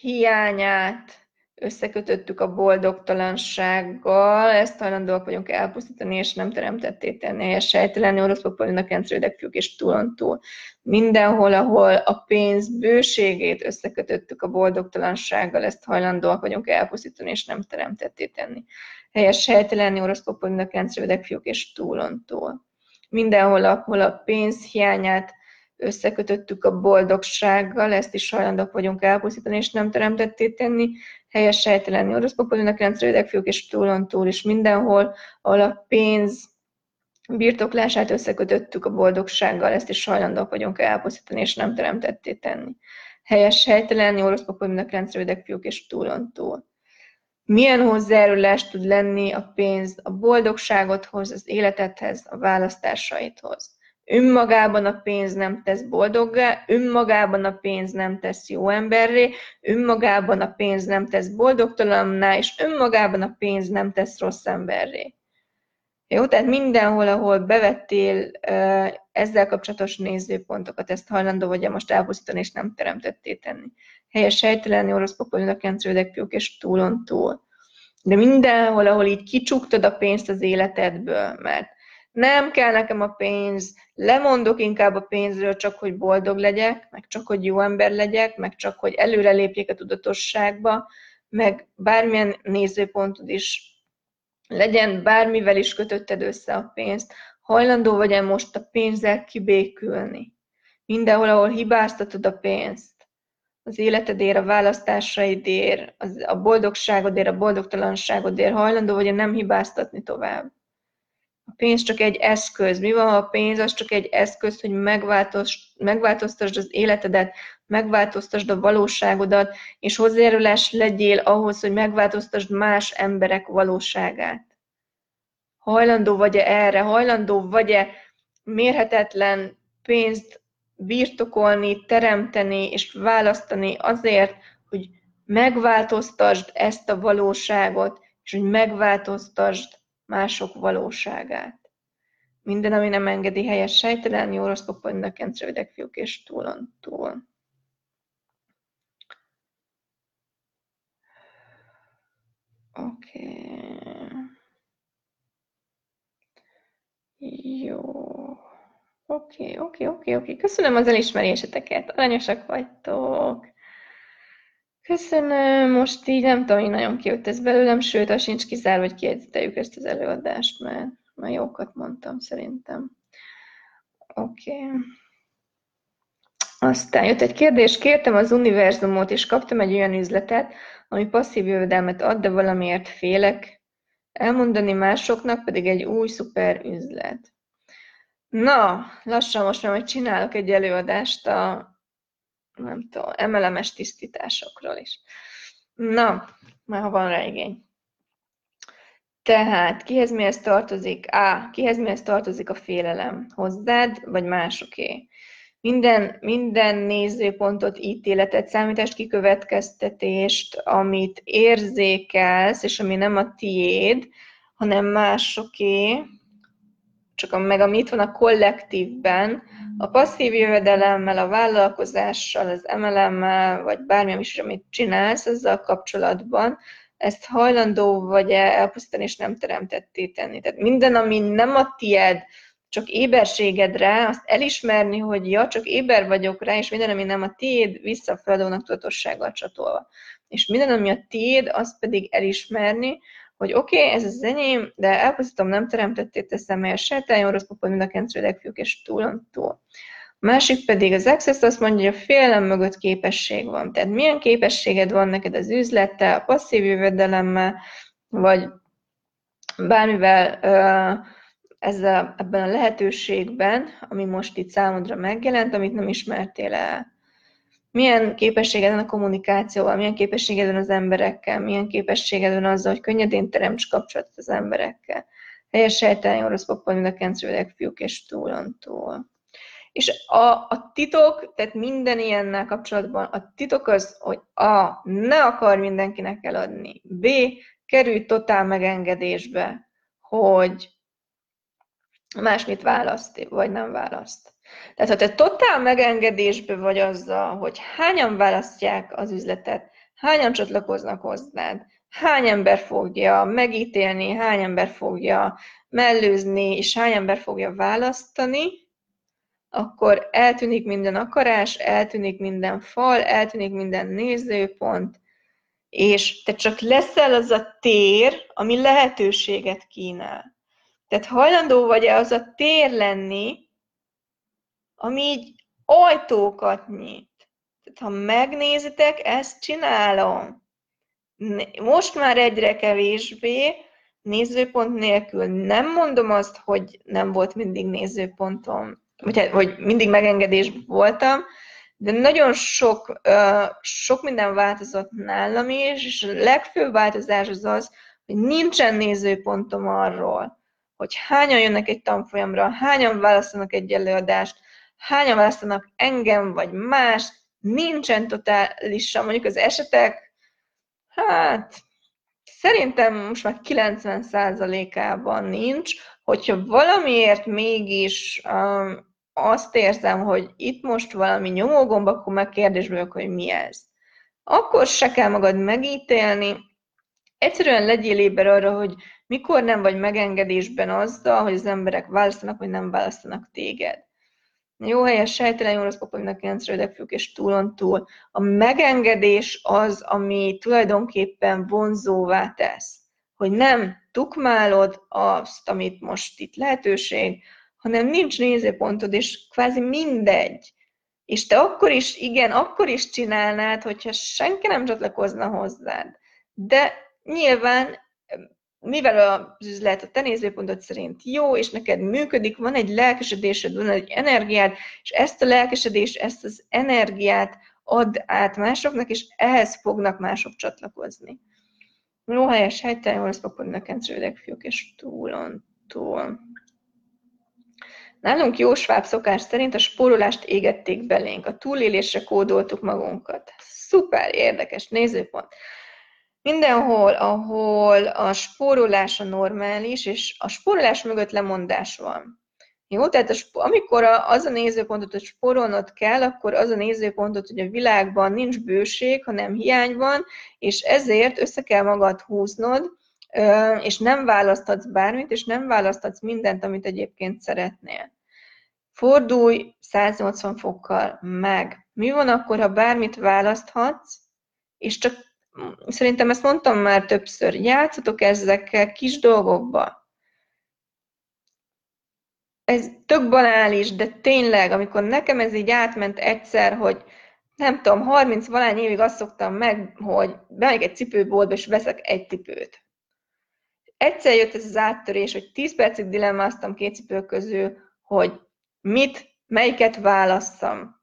hiányát összekötöttük a boldogtalansággal, ezt hajlandóak vagyunk elpusztítani, és nem teremtetté tenni helyes sejtelenni, oroszok, polinak, rendszerűdek, fiúk és túl túl. Mindenhol, ahol a pénz bőségét összekötöttük a boldogtalansággal, ezt hajlandóak vagyunk elpusztítani, és nem teremtetté tenni helyes sejtelenni, oroszok, polinak, rendszerűdek, fiúk és túl túl. Mindenhol, ahol a pénz hiányát összekötöttük a boldogsággal, ezt is hajlandók vagyunk elpusztítani, és nem teremtetté tenni, helyes sejtelenni orosz populinak rendszerűek fiúk és túlon túl mindenhol, ahol a pénz birtoklását összekötöttük a boldogsággal, ezt is hajlandók vagyunk elpusztítani, és nem teremtetté tenni. Helyes sejtelenni orosz populinak rendszerűek fiúk és túlon túl. Milyen hozzájárulást tud lenni a pénz a boldogságodhoz, az életedhez, a választásaidhoz? Önmagában a pénz nem tesz boldoggá, önmagában a pénz nem tesz jó emberré, önmagában a pénz nem tesz boldogtalanná, és önmagában a pénz nem tesz rossz emberré. Jó, tehát mindenhol, ahol bevettél ezzel kapcsolatos nézőpontokat, ezt hajlandó vagy most elpusztítani, és nem teremtetté tenni. Helyes sejtelenni, orosz popolinak, fiúk és túlon túl. De mindenhol, ahol így kicsuktad a pénzt az életedből, mert nem kell nekem a pénz, lemondok inkább a pénzről csak, hogy boldog legyek, meg csak, hogy jó ember legyek, meg csak, hogy előrelépjek a tudatosságba, meg bármilyen nézőpontod is legyen, bármivel is kötötted össze a pénzt, hajlandó vagy-e most a pénzzel kibékülni? Mindenhol, ahol hibáztatod a pénzt, az életedért, a választásaidért, az, a boldogságodért, a boldogtalanságodért, hajlandó vagy-e nem hibáztatni tovább? A pénz csak egy eszköz. Mi van, ha a pénz az csak egy eszköz, hogy megváltoztasd az életedet, megváltoztasd a valóságodat, és hozzájárulás legyél ahhoz, hogy megváltoztasd más emberek valóságát. Hajlandó vagy-e erre? Hajlandó vagy-e mérhetetlen pénzt birtokolni, teremteni és választani azért, hogy megváltoztasd ezt a valóságot, és hogy megváltoztasd mások valóságát. Minden, ami nem engedi helyes sejtelen, jó rossz poponnak, rövidek fiúk és túlon túl. Oké. Okay. Jó. Oké, okay, oké, okay, oké, okay, oké. Köszönöm az elismeréseteket. Aranyosak vagytok. Köszönöm. Most így nem tudom, hogy nagyon kijött ez belőlem, sőt, az sincs kizárva, hogy kiegyeteljük ezt az előadást, mert már jókat mondtam szerintem. Oké. Okay. Aztán jött egy kérdés, kértem az univerzumot, és kaptam egy olyan üzletet, ami passzív jövedelmet ad, de valamiért félek elmondani másoknak, pedig egy új szuper üzlet. Na, lassan most már majd csinálok egy előadást a nem tudom, emelemes tisztításokról is. Na, már van rá igény. Tehát kihez mihez tartozik? A. Kihez mihez tartozik a félelem? Hozzád, vagy másoké? Minden, minden nézőpontot, ítéletet, számítást, kikövetkeztetést, amit érzékelsz, és ami nem a tiéd, hanem másoké, csak a, meg ami itt van a kollektívben, a passzív jövedelemmel, a vállalkozással, az MLM-mel, vagy bármi is, amit csinálsz ezzel kapcsolatban, ezt hajlandó vagy-e elpusztítani és nem teremtetté tenni. Tehát minden, ami nem a tied, csak éberségedre, azt elismerni, hogy ja, csak éber vagyok rá, és minden, ami nem a tiéd, visszafeladónak tudatossággal csatolva. És minden, ami a tiéd, azt pedig elismerni, hogy oké, okay, ez az enyém, de elpusztítom, nem teremtették teszem, mert sejteljon rossz papon, mind a kencő fiúk és túl túl. A másik pedig az Access azt mondja, hogy a félelem mögött képesség van. Tehát milyen képességed van neked az üzlettel, a passzív jövedelemmel, vagy bármivel ezzel, ebben a lehetőségben, ami most itt számodra megjelent, amit nem ismertél el milyen képességed van a kommunikációval, milyen képességed van az emberekkel, milyen képességed van azzal, hogy könnyedén teremts kapcsolatot az emberekkel. Helyes sejtelni, orosz popol, mind a kencrődek fiúk és túlon túl. És a, a titok, tehát minden ilyennel kapcsolatban, a titok az, hogy A. Ne akar mindenkinek eladni. B. Kerülj totál megengedésbe, hogy másmit választ, vagy nem választ. Tehát ha te totál megengedésbe vagy azzal, hogy hányan választják az üzletet, hányan csatlakoznak hozzád, hány ember fogja megítélni, hány ember fogja mellőzni, és hány ember fogja választani, akkor eltűnik minden akarás, eltűnik minden fal, eltűnik minden nézőpont, és te csak leszel az a tér, ami lehetőséget kínál. Tehát hajlandó vagy-e az a tér lenni, ami így ajtókat nyit. Tehát ha megnézitek, ezt csinálom. Most már egyre kevésbé, nézőpont nélkül. Nem mondom azt, hogy nem volt mindig nézőpontom, vagy hát, hogy mindig megengedés voltam, de nagyon sok, sok minden változott nálam is, és a legfőbb változás az az, hogy nincsen nézőpontom arról, hogy hányan jönnek egy tanfolyamra, hányan választanak egy előadást, hányan választanak engem, vagy más, nincsen totálisan, mondjuk az esetek, hát szerintem most már 90%-ában nincs, hogyha valamiért mégis um, azt érzem, hogy itt most valami nyomógomb, akkor meg kérdésbe vagyok, hogy mi ez. Akkor se kell magad megítélni, egyszerűen legyél éber arra, hogy mikor nem vagy megengedésben azzal, hogy az emberek választanak, vagy nem választanak téged. Jó helyes sejtelen, jó rossz popolynak 9 rövidegfők és túlon túl. A megengedés az, ami tulajdonképpen vonzóvá tesz. Hogy nem tukmálod azt, amit most itt lehetőség, hanem nincs nézőpontod, és kvázi mindegy. És te akkor is, igen, akkor is csinálnád, hogyha senki nem csatlakozna hozzád. De nyilván mivel az üzlet a te nézőpontod szerint jó, és neked működik, van egy lelkesedésed, van egy energiád, és ezt a lelkesedést, ezt az energiát add át másoknak, és ehhez fognak mások csatlakozni. Jó helyes helytelen, jól szokodnak entrődek fiúk, és túlon túl. Nálunk jó sváb szokás szerint a spórolást égették belénk, a túlélésre kódoltuk magunkat. Szuper, érdekes nézőpont. Mindenhol, ahol a spórolás a normális, és a spórolás mögött lemondás van. Jó, tehát a, amikor a, az a nézőpontot, hogy spórolnod kell, akkor az a nézőpontot, hogy a világban nincs bőség, hanem hiány van, és ezért össze kell magad húznod, és nem választhatsz bármit, és nem választhatsz mindent, amit egyébként szeretnél. Fordulj 180 fokkal meg. Mi van akkor, ha bármit választhatsz, és csak szerintem ezt mondtam már többször, játszatok ezekkel kis dolgokba. Ez tök banális, de tényleg, amikor nekem ez így átment egyszer, hogy nem tudom, 30 valány évig azt szoktam meg, hogy bemegyek egy cipőboltba, és veszek egy cipőt. Egyszer jött ez az áttörés, hogy 10 percig dilemmáztam két cipő közül, hogy mit, melyiket válasszam.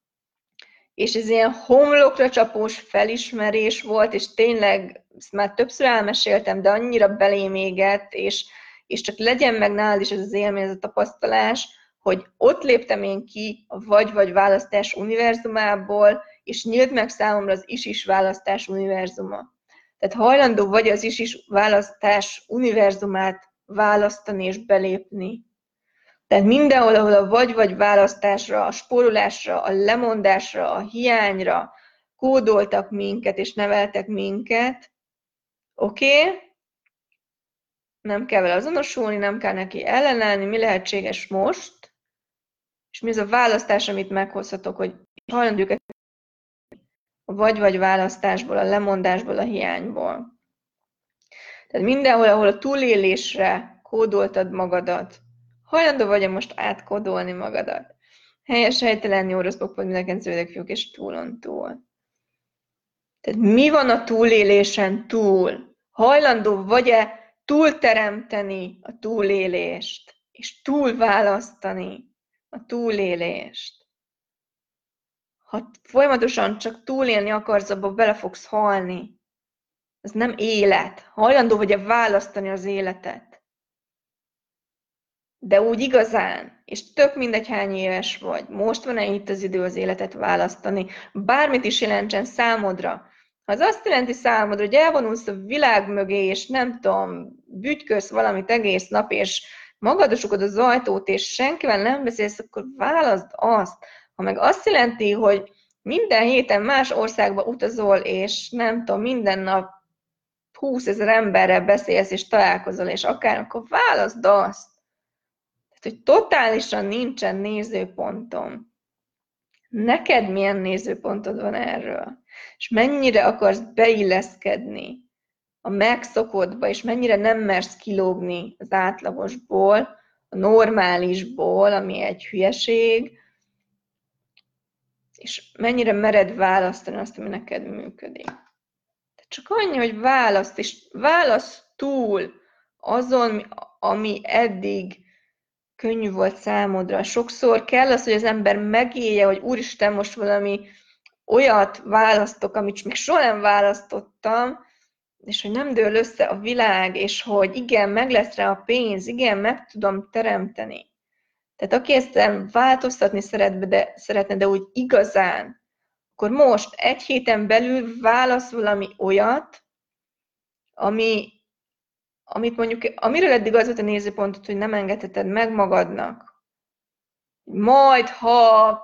És ez ilyen homlokra csapós felismerés volt, és tényleg, ezt már többször elmeséltem, de annyira belém égett, és, és csak legyen meg nálad is ez az élmény, ez a tapasztalás, hogy ott léptem én ki a vagy-vagy választás univerzumából, és nyílt meg számomra az is-is választás univerzuma. Tehát hajlandó vagy az is-is választás univerzumát választani és belépni. Tehát mindenhol, ahol a vagy-vagy választásra, a spórolásra, a lemondásra, a hiányra kódoltak minket és neveltek minket, oké, okay, nem kell vele azonosulni, nem kell neki ellenállni, mi lehetséges most, és mi az a választás, amit meghozhatok, hogy hajlandó őket a vagy-vagy választásból, a lemondásból, a hiányból. Tehát mindenhol, ahol a túlélésre kódoltad magadat, hajlandó vagy most átkódolni magadat. Helyes, helytelen, jó, rossz, pokpod, mindenken zöldek, fiúk és túlon túl. Tehát mi van a túlélésen túl? Hajlandó vagy-e túlteremteni a túlélést, és túlválasztani a túlélést? Ha folyamatosan csak túlélni akarsz, abba bele fogsz halni. Ez nem élet. Hajlandó vagy-e választani az életet? De úgy igazán, és tök mindegy hány éves vagy, most van-e itt az idő az életet választani, bármit is jelentsen számodra. Ha az azt jelenti számodra, hogy elvonulsz a világ mögé, és nem tudom, bütykölsz valamit egész nap, és magadosukod az ajtót, és senkivel nem beszélsz, akkor válaszd azt. Ha meg azt jelenti, hogy minden héten más országba utazol, és nem tudom, minden nap 20 ezer emberrel beszélsz, és találkozol, és akár, akkor válaszd azt. Tehát, hogy totálisan nincsen nézőpontom. Neked milyen nézőpontod van erről? És mennyire akarsz beilleszkedni a megszokottba, és mennyire nem mersz kilógni az átlagosból, a normálisból, ami egy hülyeség, és mennyire mered választani azt, ami neked működik. Tehát csak annyi, hogy választ, és válasz túl azon, ami eddig könnyű volt számodra. Sokszor kell az, hogy az ember megélje, hogy úristen, most valami olyat választok, amit még soha nem választottam, és hogy nem dől össze a világ, és hogy igen, meg lesz rá a pénz, igen, meg tudom teremteni. Tehát aki ezt változtatni szeretne de, szeretne, de úgy igazán, akkor most egy héten belül válasz valami olyat, ami, amit mondjuk, amiről eddig az volt a nézőpontot, hogy nem engedheted meg magadnak. Majd, ha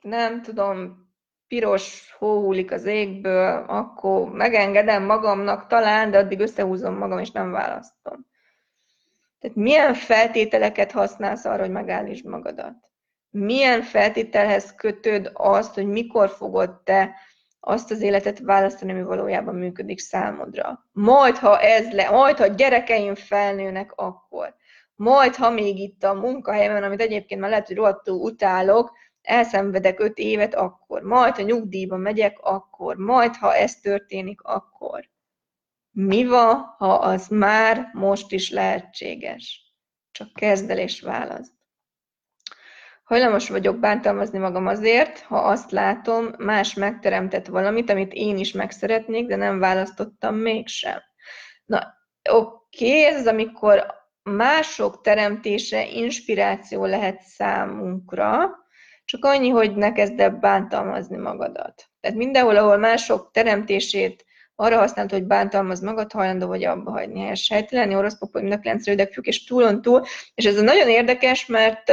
nem tudom, piros hó hullik az égből, akkor megengedem magamnak talán, de addig összehúzom magam, és nem választom. Tehát milyen feltételeket használsz arra, hogy megállítsd magadat? Milyen feltételhez kötöd azt, hogy mikor fogod te azt az életet választani, ami valójában működik számodra. Majd, ha ez le, majd, ha gyerekeim felnőnek, akkor. Majd, ha még itt a munkahelyemen, amit egyébként már lehet, hogy rohadtul utálok, elszenvedek öt évet, akkor. Majd, ha nyugdíjba megyek, akkor. Majd, ha ez történik, akkor. Mi van, ha az már most is lehetséges? Csak kezd el és választ. Hajlamos vagyok bántalmazni magam azért, ha azt látom, más megteremtett valamit, amit én is megszeretnék, de nem választottam mégsem. Na, oké, ez az, amikor mások teremtése inspiráció lehet számunkra, csak annyi, hogy ne kezd bántalmazni magadat. Tehát mindenhol, ahol mások teremtését arra használta, hogy bántalmaz magad, hajlandó vagy abba hagyni. Helyes sejtelen, orosz popoly, nöklenc, rövidek, és túlon túl. És ez nagyon érdekes, mert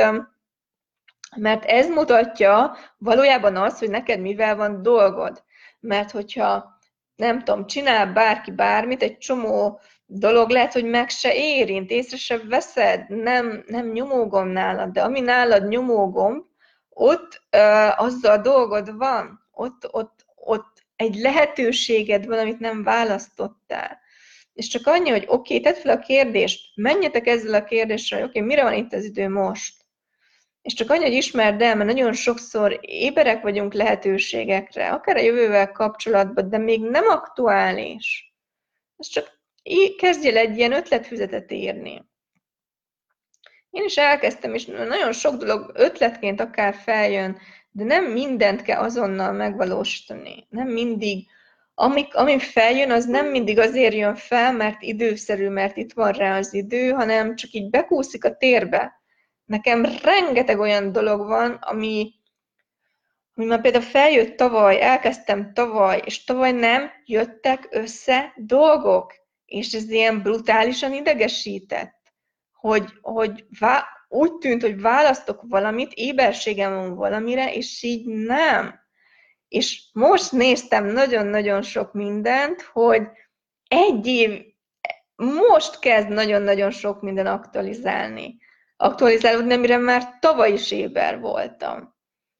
mert ez mutatja valójában azt, hogy neked mivel van dolgod. Mert hogyha nem tudom, csinál bárki bármit, egy csomó dolog lehet, hogy meg se érint, észre se veszed, nem, nem nyomógom nálad, de ami nálad nyomógom, ott uh, azzal dolgod van, ott, ott, ott egy lehetőséged van, amit nem választottál. És csak annyi, hogy oké, okay, tedd fel a kérdést, menjetek ezzel a kérdéssel, hogy oké, okay, mire van itt az idő most? És csak annyi, hogy ismerd el, mert nagyon sokszor éberek vagyunk lehetőségekre, akár a jövővel kapcsolatban, de még nem aktuális. Ez csak kezdjél egy ilyen ötletfüzetet írni. Én is elkezdtem, és nagyon sok dolog ötletként akár feljön, de nem mindent kell azonnal megvalósítani. Nem mindig. Ami, ami feljön, az nem mindig azért jön fel, mert időszerű, mert itt van rá az idő, hanem csak így bekúszik a térbe. Nekem rengeteg olyan dolog van, ami, ami már például feljött tavaly, elkezdtem tavaly, és tavaly nem jöttek össze dolgok és ez ilyen brutálisan idegesített, hogy, hogy vá- úgy tűnt, hogy választok valamit, éberségem van valamire, és így nem. És most néztem nagyon-nagyon sok mindent, hogy egy év, most kezd nagyon-nagyon sok minden aktualizálni. Aktualizálódni, amire már tavaly is éber voltam.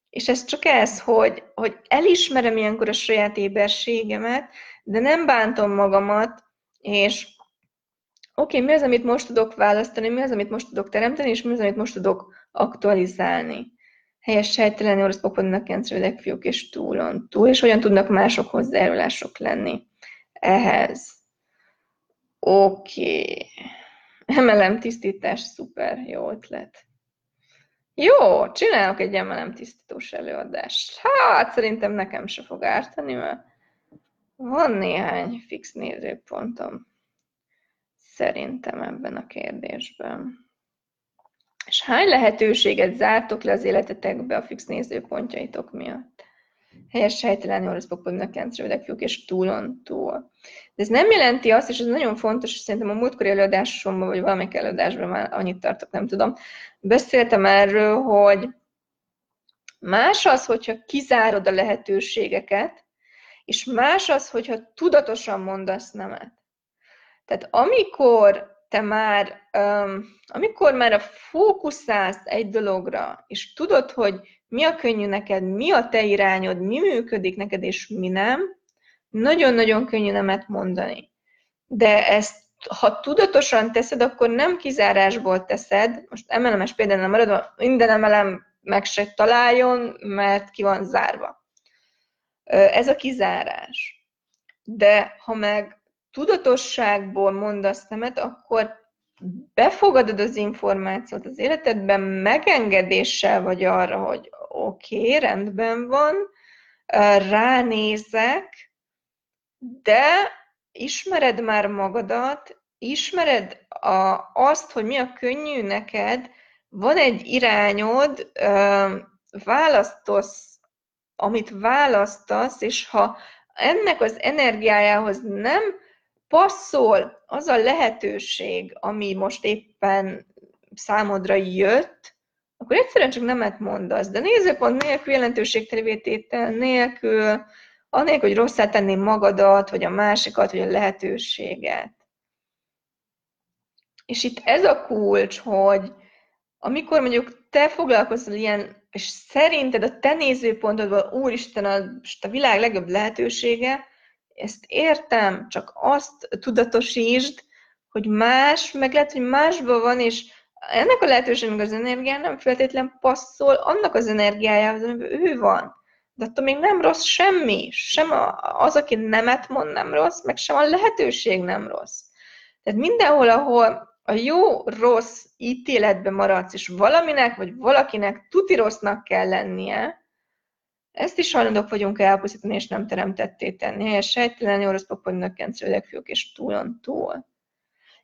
És ez csak ez, hogy, hogy elismerem ilyenkor a saját éberségemet, de nem bántom magamat, és oké, okay, mi az, amit most tudok választani, mi az, amit most tudok teremteni, és mi az, amit most tudok aktualizálni. Helyes sejtelen orosz poponnak kentrődek fiúk és túlon túl, és hogyan tudnak mások hozzájárulások lenni ehhez. Oké. Okay. MLM tisztítás, szuper, jó ötlet. Jó, csinálok egy MLM tisztítós előadást. Hát, szerintem nekem se fog ártani, mert van néhány fix nézőpontom szerintem ebben a kérdésben. És hány lehetőséget zártok le az életetekbe a fix nézőpontjaitok miatt? Helyes helytelen oroszpokon kencrődek fiúk és túlon túl. De ez nem jelenti azt, és ez nagyon fontos, és szerintem a múltkori előadásomban, vagy valamelyik előadásban már annyit tartok, nem tudom, beszéltem erről, hogy más az, hogyha kizárod a lehetőségeket, és más az, hogyha tudatosan mondasz nemet. Tehát amikor te már, amikor már a fókuszálsz egy dologra, és tudod, hogy mi a könnyű neked, mi a te irányod, mi működik neked, és mi nem, nagyon-nagyon könnyű nemet mondani. De ezt, ha tudatosan teszed, akkor nem kizárásból teszed, most emelemes például nem maradva, minden emelem meg se találjon, mert ki van zárva. Ez a kizárás. De ha meg tudatosságból mondasz nemet, akkor befogadod az információt az életedben, megengedéssel vagy arra, hogy oké, okay, rendben van, ránézek, de ismered már magadat, ismered a, azt, hogy mi a könnyű neked, van egy irányod, választasz amit választasz, és ha ennek az energiájához nem passzol az a lehetőség, ami most éppen számodra jött, akkor egyszerűen csak nemet mondasz. De nézőpont nélkül, jelentőségtelevététel nélkül, anélkül, hogy rosszá tenném magadat, vagy a másikat, vagy a lehetőséget. És itt ez a kulcs, hogy amikor mondjuk te foglalkozol ilyen és szerinted a te nézőpontodból, Úristen, a, a világ legjobb lehetősége, ezt értem, csak azt tudatosítsd, hogy más, meg lehet, hogy másban van, és ennek a lehetőségnek az energiá nem feltétlen passzol annak az energiájához, amiben ő van. De attól még nem rossz semmi. Sem az, aki nemet mond, nem rossz, meg sem a lehetőség nem rossz. Tehát mindenhol, ahol a jó-rossz ítéletbe maradsz, és valaminek vagy valakinek tuti rossznak kell lennie, ezt is hajlandók vagyunk elpusztítani, és nem teremtetté tenni. Helyes sejtelen, orosz paponynak fiúk, és túlon túl.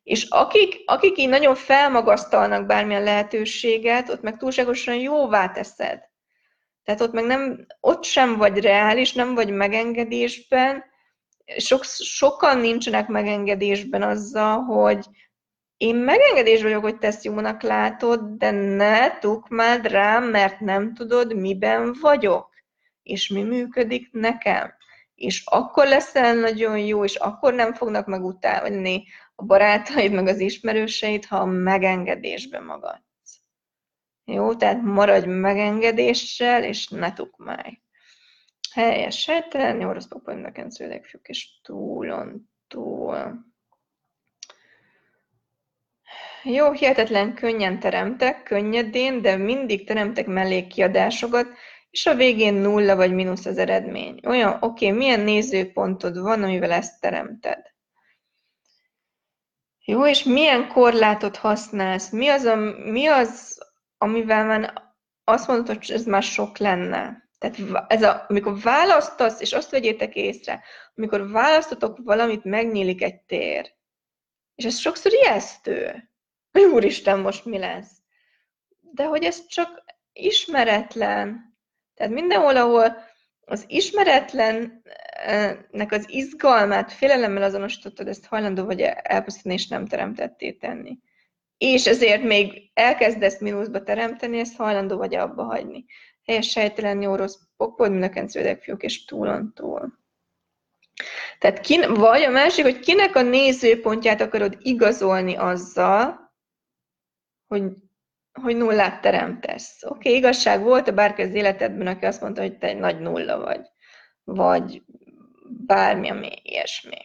És akik, akik így nagyon felmagasztalnak bármilyen lehetőséget, ott meg túlságosan jóvá teszed. Tehát ott meg nem, ott sem vagy reális, nem vagy megengedésben, sok, sokan nincsenek megengedésben azzal, hogy én megengedés vagyok, hogy te ezt jónak látod, de ne tukmáld rám, mert nem tudod, miben vagyok, és mi működik nekem. És akkor leszel nagyon jó, és akkor nem fognak megutálni a barátaid, meg az ismerőseid, ha a megengedésben magadsz. Jó, tehát maradj megengedéssel, és ne tukmálj. Helyes sejtelen, jó, rossz papaj, nekem szülek, fiúk, és túlon túl. Jó, hihetetlen könnyen teremtek, könnyedén, de mindig teremtek mellékiadásokat, és a végén nulla vagy mínusz az eredmény. Olyan, oké, milyen nézőpontod van, amivel ezt teremted? Jó, és milyen korlátot használsz? Mi az, a, mi az amivel már azt mondod, hogy ez már sok lenne? Tehát ez a, amikor választasz, és azt vegyétek észre, amikor választotok valamit, megnyílik egy tér. És ez sokszor ijesztő. Úristen, most mi lesz? De hogy ez csak ismeretlen. Tehát mindenhol, ahol az ismeretlennek az izgalmát félelemmel azonosítottad, ezt hajlandó vagy elpusztítani, és nem teremtetté tenni. És ezért még elkezdesz mínuszba teremteni, ezt hajlandó vagy abba hagyni. Helyes sejtelen, jó, rossz, pokpod, mindenken fiúk, és túlon túl. Tehát kin, vagy a másik, hogy kinek a nézőpontját akarod igazolni azzal, hogy hogy nullát teremtesz. Oké, okay, igazság volt a bárki az életedben, aki azt mondta, hogy te egy nagy nulla vagy, vagy bármi, ami ilyesmi.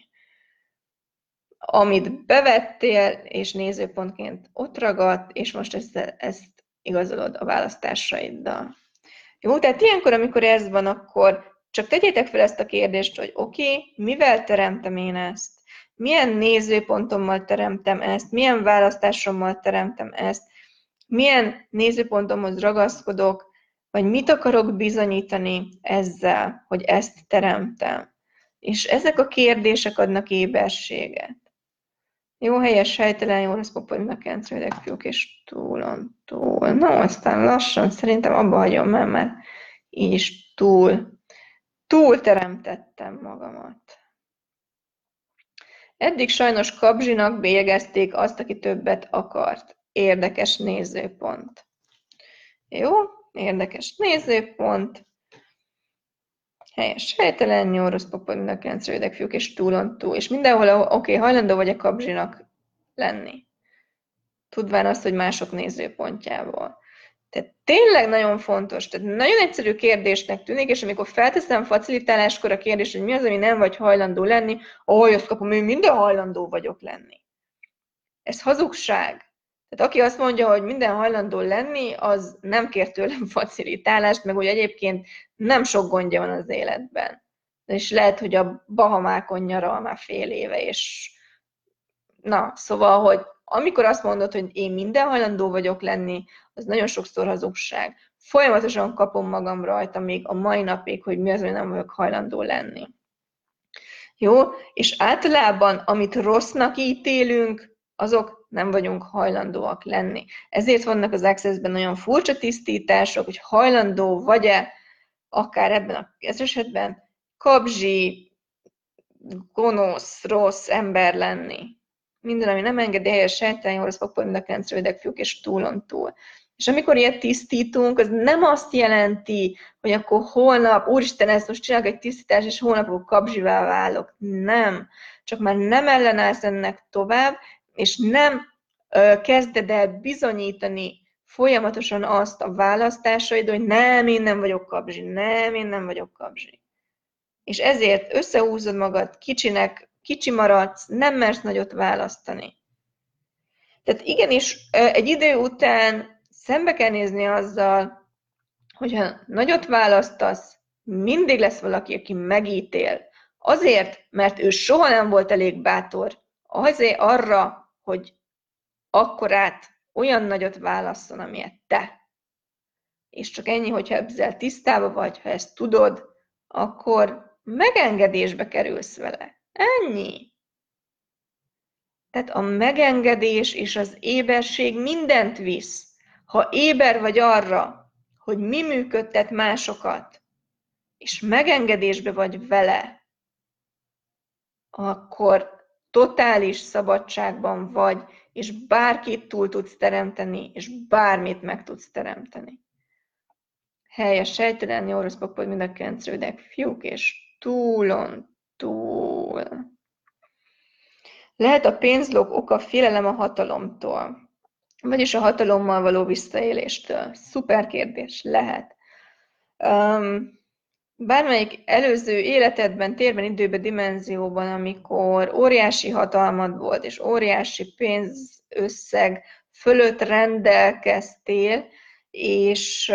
Amit bevettél, és nézőpontként ott ragadt, és most ezt, ezt igazolod a választásaiddal. Jó, tehát ilyenkor, amikor ez van, akkor csak tegyétek fel ezt a kérdést, hogy oké, okay, mivel teremtem én ezt? Milyen nézőpontommal teremtem ezt? Milyen választásommal teremtem ezt? Milyen nézőpontomhoz ragaszkodok, vagy mit akarok bizonyítani ezzel, hogy ezt teremtem. És ezek a kérdések adnak éberséget. Jó helyes, helytelen, jó rossz popodnak kencrődek, fiúk, és túlon túl. Na, aztán lassan szerintem abba hagyom mert, mert így is túl, túl teremtettem magamat. Eddig sajnos Kabzsinak bélyegezték azt, aki többet akart érdekes nézőpont. Jó, érdekes nézőpont. Helyes helytelen, rossz papa, mind a kilenc rövidek fiúk, és túlon túl. És mindenhol, oké, okay, hajlandó vagy a kabzsinak lenni. Tudván azt, hogy mások nézőpontjából. Tehát tényleg nagyon fontos, tehát nagyon egyszerű kérdésnek tűnik, és amikor felteszem facilitáláskor a kérdést, hogy mi az, ami nem vagy hajlandó lenni, ahogy azt kapom, hogy minden hajlandó vagyok lenni. Ez hazugság. Tehát aki azt mondja, hogy minden hajlandó lenni, az nem kér tőlem [LAUGHS] facilitálást, meg hogy egyébként nem sok gondja van az életben. És lehet, hogy a Bahamákon nyaral már fél éve, és na, szóval, hogy amikor azt mondod, hogy én minden hajlandó vagyok lenni, az nagyon sokszor hazugság. Folyamatosan kapom magam rajta még a mai napig, hogy mi az, hogy nem vagyok hajlandó lenni. Jó? És általában, amit rossznak ítélünk, azok nem vagyunk hajlandóak lenni. Ezért vannak az Access-ben olyan furcsa tisztítások, hogy hajlandó vagy-e akár ebben a esetben kabzsi, gonosz, rossz ember lenni. Minden, ami nem engedi helyes sejtelni, az fog mind a kencre rövidek fiúk, és túlon túl. És amikor ilyet tisztítunk, az nem azt jelenti, hogy akkor holnap, úristen, ezt most csinálok egy tisztítás, és holnap kabzsivá válok. Nem. Csak már nem ellenállsz ennek tovább, és nem kezded el bizonyítani folyamatosan azt a választásaid, hogy nem, én nem vagyok kabzsi, nem, én nem vagyok kabzsi. És ezért összehúzod magad, kicsinek, kicsi maradsz, nem mersz nagyot választani. Tehát igenis, egy idő után szembe kell nézni azzal, hogyha nagyot választasz, mindig lesz valaki, aki megítél. Azért, mert ő soha nem volt elég bátor azért arra, hogy akkorát, olyan nagyot válasszon, amilyet te. És csak ennyi, hogyha ezzel tisztában vagy, ha ezt tudod, akkor megengedésbe kerülsz vele. Ennyi. Tehát a megengedés és az éberség mindent visz. Ha éber vagy arra, hogy mi működtet másokat, és megengedésbe vagy vele, akkor totális szabadságban vagy, és bárkit túl tudsz teremteni, és bármit meg tudsz teremteni. Helyes sejtelen, jó rossz papod, mind a kencrődek, fiúk, és túlon túl. Lehet a pénzlók oka félelem a hatalomtól, vagyis a hatalommal való visszaéléstől. Szuper kérdés, lehet. Um, bármelyik előző életedben, térben, időben, dimenzióban, amikor óriási hatalmad volt, és óriási pénzösszeg fölött rendelkeztél, és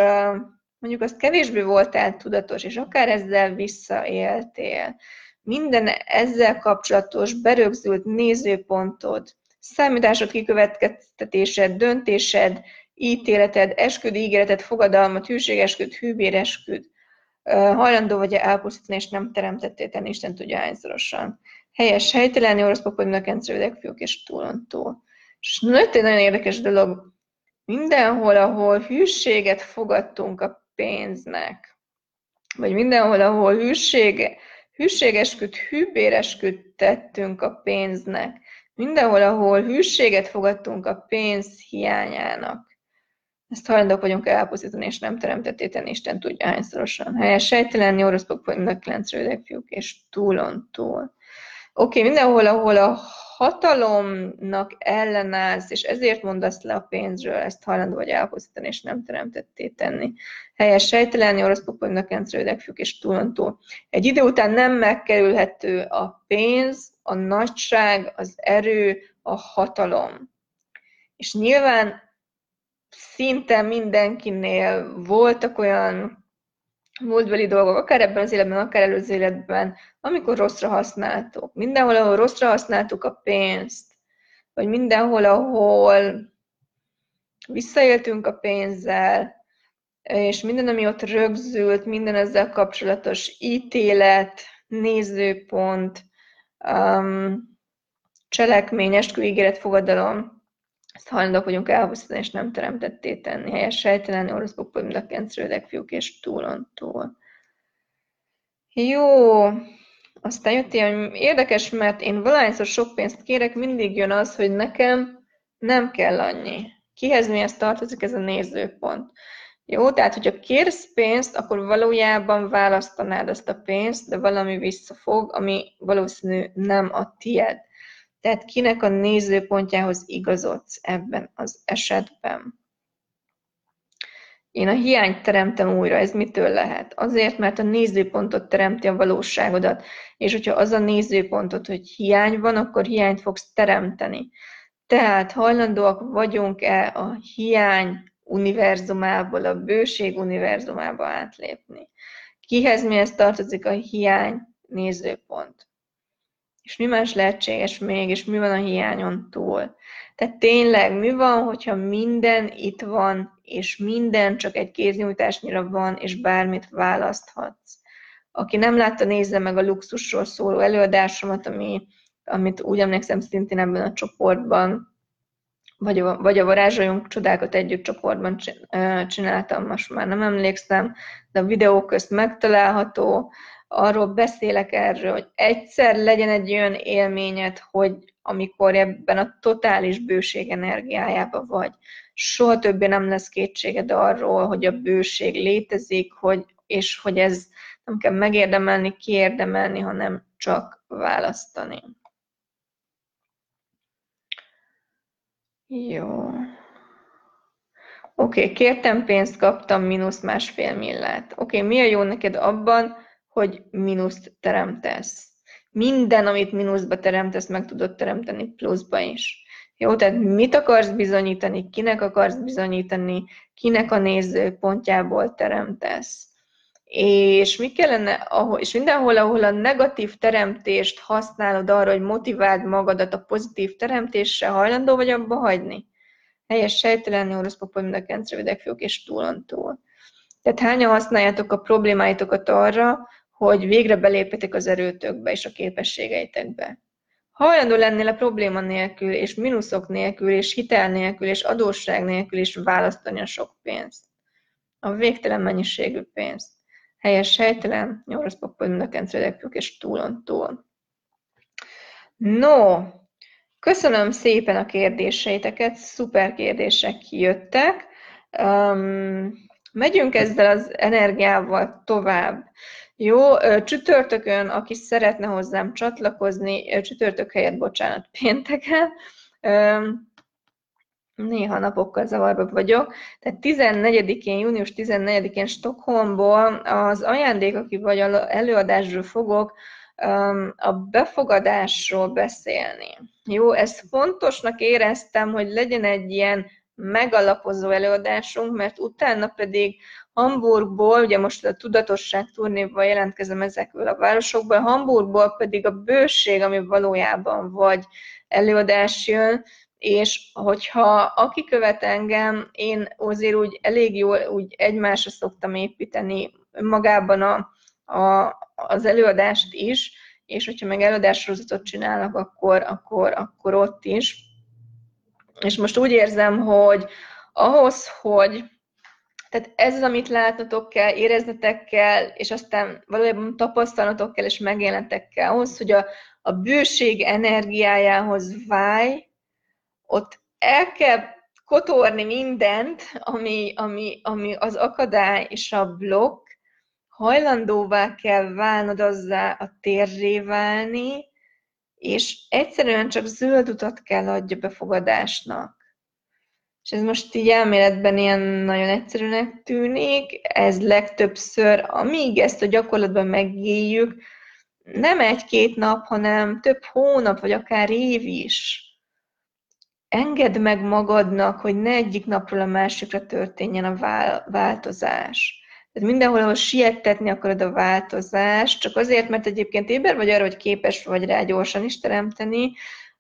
mondjuk azt kevésbé voltál tudatos, és akár ezzel visszaéltél. Minden ezzel kapcsolatos berögzült nézőpontod, számításod, kikövetkeztetésed, döntésed, ítéleted, esküd, ígéreted, fogadalmat, hűségesküd, hűbéresküd, hajlandó vagy elpusztítani, és nem teremtettél tenni, Isten tudja hányszorosan. Helyes, helytelen, orosz papodnak encerődek fiúk és túlontól. És nagyon, nagyon érdekes dolog, mindenhol, ahol hűséget fogadtunk a pénznek, vagy mindenhol, ahol hűség, hűségesküt, hűbéresküt tettünk a pénznek, mindenhol, ahol hűséget fogadtunk a pénz hiányának, ezt hajlandók vagyunk elpusztítani, és nem teremtetté tenni, Isten tudja hányszorosan. Helyes sejtelen, oroszok vagyunk, kilenc rövidek fiúk, és túlon túl. Oké, okay, mindenhol, ahol a hatalomnak ellenállsz, és ezért mondasz le a pénzről, ezt hajlandó vagy elpusztítani, és nem teremtetté tenni. Helyes sejtelen, oroszok vagyunk, kilenc rövidek fiúk, és túlon túl. Egy idő után nem megkerülhető a pénz, a nagyság, az erő, a hatalom. És nyilván szinte mindenkinél voltak olyan múltbeli dolgok, akár ebben az életben, akár előző életben, amikor rosszra használtuk. Mindenhol, ahol rosszra használtuk a pénzt, vagy mindenhol, ahol visszaéltünk a pénzzel, és minden, ami ott rögzült, minden ezzel kapcsolatos ítélet, nézőpont, um, cselekmény, esküígéret, fogadalom, ezt hajlandók vagyunk elhúzni, és nem teremtetté tenni. Helyes sejtelen, orosz a kencrődek, fiúk és túlon túl. Jó, aztán jött ilyen érdekes, mert én valahányszor sok pénzt kérek, mindig jön az, hogy nekem nem kell annyi. Kihez mihez tartozik ez a nézőpont. Jó, tehát hogyha kérsz pénzt, akkor valójában választanád ezt a pénzt, de valami visszafog, ami valószínű nem a tied. Tehát kinek a nézőpontjához igazodsz ebben az esetben? Én a hiányt teremtem újra, ez mitől lehet? Azért, mert a nézőpontot teremti a valóságodat, és hogyha az a nézőpontot, hogy hiány van, akkor hiányt fogsz teremteni. Tehát hajlandóak vagyunk-e a hiány univerzumából, a bőség univerzumába átlépni? Kihez mihez tartozik a hiány nézőpont? És mi más lehetséges még, és mi van a hiányon túl. Tehát tényleg mi van, hogyha minden itt van, és minden csak egy kéznyújtásnyira van, és bármit választhatsz. Aki nem látta, nézze meg a luxusról szóló előadásomat, ami, amit úgy emlékszem szintén ebben a csoportban, vagy a, vagy a Varázsoljunk Csodákat Együtt csoportban csináltam, most már nem emlékszem, de a videó közt megtalálható, arról beszélek erről, hogy egyszer legyen egy olyan élményed, hogy amikor ebben a totális bőség energiájában vagy, soha többé nem lesz kétséged arról, hogy a bőség létezik, hogy, és hogy ez nem kell megérdemelni, kiérdemelni, hanem csak választani. Jó. Oké, okay, kértem pénzt, kaptam mínusz másfél millát. Oké, okay, mi a jó neked abban, hogy mínuszt teremtesz. Minden, amit mínuszba teremtesz, meg tudod teremteni pluszba is. Jó, tehát mit akarsz bizonyítani, kinek akarsz bizonyítani, kinek a nézőpontjából teremtesz. És mi kellene, és mindenhol, ahol a negatív teremtést használod arra, hogy motiváld magadat a pozitív teremtésre, hajlandó vagy abba hagyni? Helyes sejtelen, orosz papa, mind a kencrevidek és túlon túl. Tehát hányan használjátok a problémáitokat arra, hogy végre belépjetek az erőtökbe és a képességeitekbe. Hajlandó lennél a probléma nélkül, és mínuszok nélkül, és hitel nélkül, és adósság nélkül is választani a sok pénzt. A végtelen mennyiségű pénzt. Helyes helytelen, nyolc papol, mind és túlon túl. No, köszönöm szépen a kérdéseiteket, szuper kérdések jöttek. Um, megyünk ezzel az energiával tovább. Jó, csütörtökön, aki szeretne hozzám csatlakozni, csütörtök helyett, bocsánat, pénteken, néha napokkal zavarba vagyok, tehát 14-én, június 14-én Stockholmból az ajándék, aki vagy előadásról fogok a befogadásról beszélni. Jó, ezt fontosnak éreztem, hogy legyen egy ilyen megalapozó előadásunk, mert utána pedig Hamburgból, ugye most a tudatosság turnéval jelentkezem ezekből a városokból, Hamburgból pedig a bőség, ami valójában vagy előadás jön, és hogyha aki követ engem, én azért úgy elég jól úgy egymásra szoktam építeni magában a, a, az előadást is, és hogyha meg előadássorozatot csinálnak, akkor, akkor, akkor ott is. És most úgy érzem, hogy ahhoz, hogy tehát ez az, amit látnotok kell, éreznetek kell, és aztán valójában tapasztalnotok kell, és megélenetek kell ahhoz, hogy a, a bőség energiájához válj, ott el kell kotorni mindent, ami, ami, ami az akadály és a blokk, hajlandóvá kell válnod azzá a térré válni, és egyszerűen csak zöld utat kell adja befogadásnak. És ez most így elméletben ilyen nagyon egyszerűnek tűnik, ez legtöbbször, amíg ezt a gyakorlatban megéljük, nem egy-két nap, hanem több hónap, vagy akár év is engedd meg magadnak, hogy ne egyik napról a másikra történjen a változás. Tehát mindenhol, ahol siettetni akarod a változást, csak azért, mert egyébként éber vagy arra, hogy képes vagy rá gyorsan is teremteni,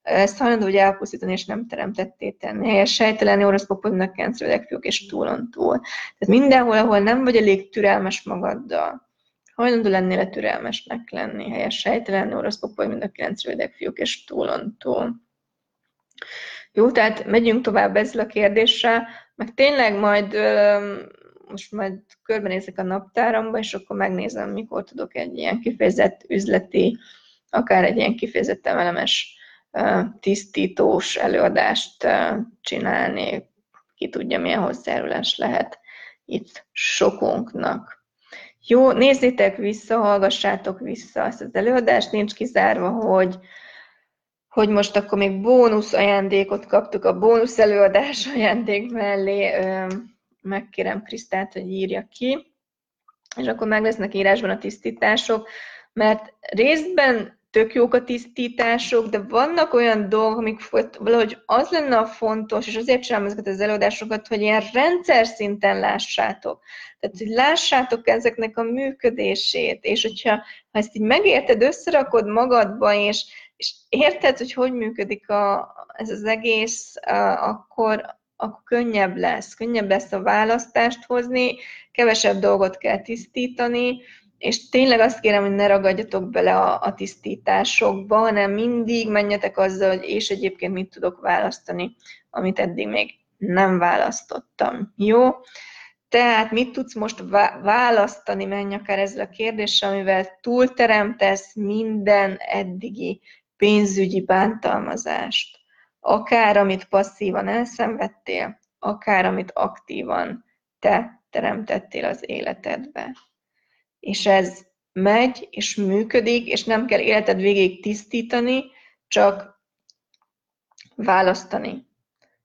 ezt hajlandó, hogy elpusztítani, és nem teremtetté tenni. Helyes sejtelen, oroszpopodnak, kencerőleg fiúk és túlon túl. Tehát mindenhol, ahol nem vagy elég türelmes magaddal, hajlandó lennél a türelmesnek lenni. Helyes sejtelen, oroszpopod, mind a kilenc fiúk és túlon túl. Jó, tehát megyünk tovább ezzel a kérdéssel, meg tényleg majd most majd körbenézek a naptáramba, és akkor megnézem, mikor tudok egy ilyen kifejezett üzleti, akár egy ilyen kifejezett emelemes tisztítós előadást csinálni. Ki tudja, milyen hozzájárulás lehet itt sokunknak. Jó, nézzétek vissza, hallgassátok vissza ezt az előadást, nincs kizárva, hogy hogy most akkor még bónusz ajándékot kaptuk a bónusz előadás ajándék mellé. Megkérem Krisztát, hogy írja ki, és akkor meg lesznek írásban a tisztítások, mert részben tök jók a tisztítások, de vannak olyan dolgok, amik valahogy az lenne a fontos, és azért csinálom ezeket az előadásokat, hogy ilyen rendszer szinten lássátok. Tehát, hogy lássátok ezeknek a működését, és hogyha ha ezt így megérted, összerakod magadba, és, és érted, hogy hogy működik a, ez az egész, akkor, akkor könnyebb lesz. Könnyebb lesz a választást hozni, kevesebb dolgot kell tisztítani, és tényleg azt kérem, hogy ne ragadjatok bele a, a tisztításokba, hanem mindig menjetek azzal, hogy és egyébként mit tudok választani, amit eddig még nem választottam. Jó? Tehát mit tudsz most választani, menj akár ezzel a kérdéssel, amivel túlteremtesz minden eddigi pénzügyi bántalmazást. Akár amit passzívan elszenvedtél, akár amit aktívan te teremtettél az életedbe. És ez megy, és működik, és nem kell életed végig tisztítani, csak választani.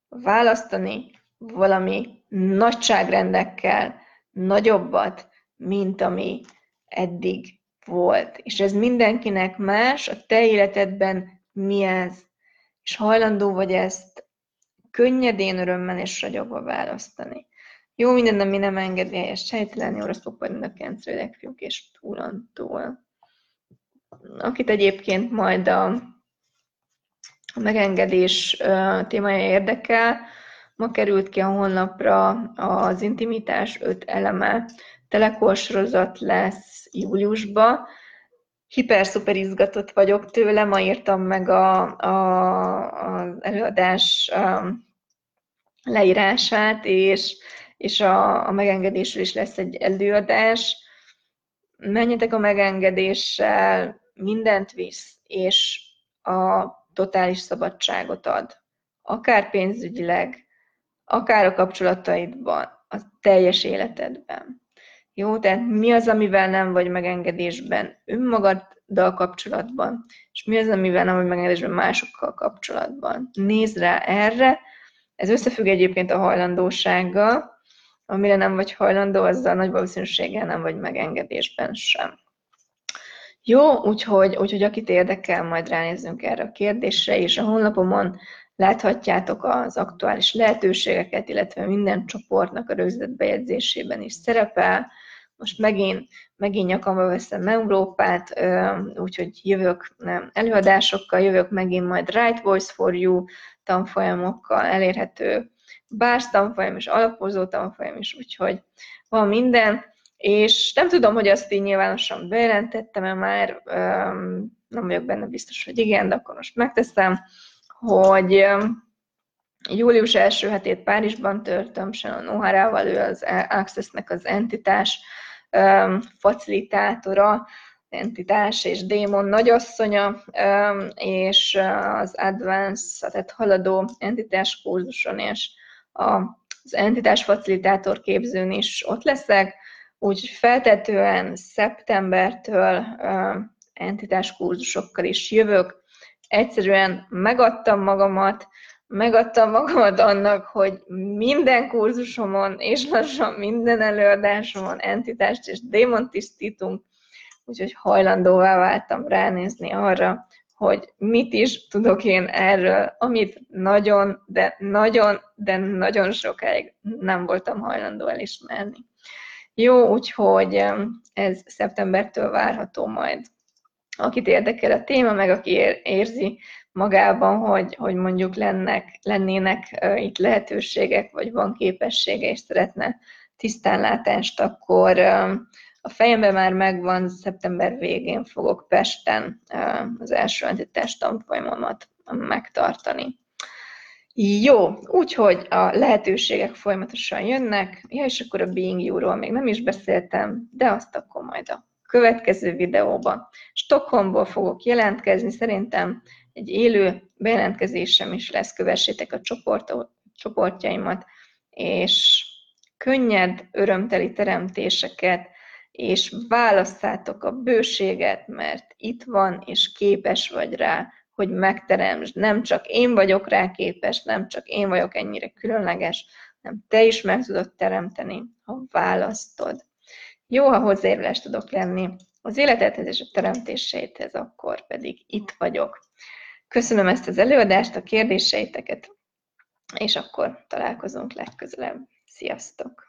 Választani valami nagyságrendekkel nagyobbat, mint ami eddig volt. És ez mindenkinek más, a te életedben mi ez, és hajlandó vagy ezt könnyedén, örömmel és ragyogva választani. Jó minden, ami nem engedi helyes sejtelen, oroszok vagy a kencerőleg fiúk és túlon túl. Akit egyébként majd a, a megengedés témája érdekel, ma került ki a honlapra az intimitás öt eleme telekorsorozat lesz júliusba. Hiper-szuper izgatott vagyok tőle, ma írtam meg a, a, az előadás leírását, és, és a, a megengedésről is lesz egy előadás. Menjetek a megengedéssel, mindent visz, és a totális szabadságot ad. Akár pénzügyileg, akár a kapcsolataidban, a teljes életedben. Jó, tehát mi az, amivel nem vagy megengedésben önmagaddal kapcsolatban, és mi az, amivel nem vagy megengedésben másokkal kapcsolatban. Nézd rá erre, ez összefügg egyébként a hajlandósággal, amire nem vagy hajlandó, azzal nagy valószínűséggel nem vagy megengedésben sem. Jó, úgyhogy, úgyhogy akit érdekel, majd ránézzünk erre a kérdésre, és a honlapomon láthatjátok az aktuális lehetőségeket, illetve minden csoportnak a rögzített bejegyzésében is szerepel. Most megint, megint nyakamba veszem Európát, úgyhogy jövök előadásokkal, jövök megint majd Right Voice for You tanfolyamokkal elérhető bárs tanfolyam és alapozó tanfolyam is, úgyhogy van minden, és nem tudom, hogy azt így nyilvánosan bejelentettem-e már, nem vagyok benne biztos, hogy igen, de akkor most megteszem, hogy július első hetét Párizsban törtöm Shannon O'Hara-val, ő az Access-nek az entitás facilitátora, entitás és démon nagyasszonya, és az Advance, tehát haladó entitás kurzuson és az entitás facilitátor képzőn is ott leszek, úgy feltetően szeptembertől entitás kurzusokkal is jövök. Egyszerűen megadtam magamat, megadtam magamat annak, hogy minden kurzusomon és lassan minden előadásomon entitást és démont tisztítunk, úgyhogy hajlandóvá váltam ránézni arra, hogy mit is tudok én erről, amit nagyon, de nagyon, de nagyon sokáig nem voltam hajlandó elismerni. Jó, úgyhogy ez szeptembertől várható majd. Akit érdekel a téma, meg aki érzi magában, hogy, hogy mondjuk lennek, lennének itt lehetőségek, vagy van képessége, és szeretne tisztánlátást, akkor a fejemben már megvan, szeptember végén fogok Pesten az első entitás tanfolyamomat megtartani. Jó, úgyhogy a lehetőségek folyamatosan jönnek, ja, és akkor a Being You-ról még nem is beszéltem, de azt akkor majd a következő videóban. Stockholmból fogok jelentkezni, szerintem egy élő bejelentkezésem is lesz, kövessétek a csoport, csoportjaimat, és könnyed, örömteli teremtéseket, és válasszátok a bőséget, mert itt van, és képes vagy rá, hogy megteremtsd. Nem csak én vagyok rá képes, nem csak én vagyok ennyire különleges, nem te is meg tudod teremteni, ha választod. Jó, ha hozzájárulást tudok lenni az életedhez és a teremtéseidhez, akkor pedig itt vagyok. Köszönöm ezt az előadást, a kérdéseiteket, és akkor találkozunk legközelebb. Sziasztok!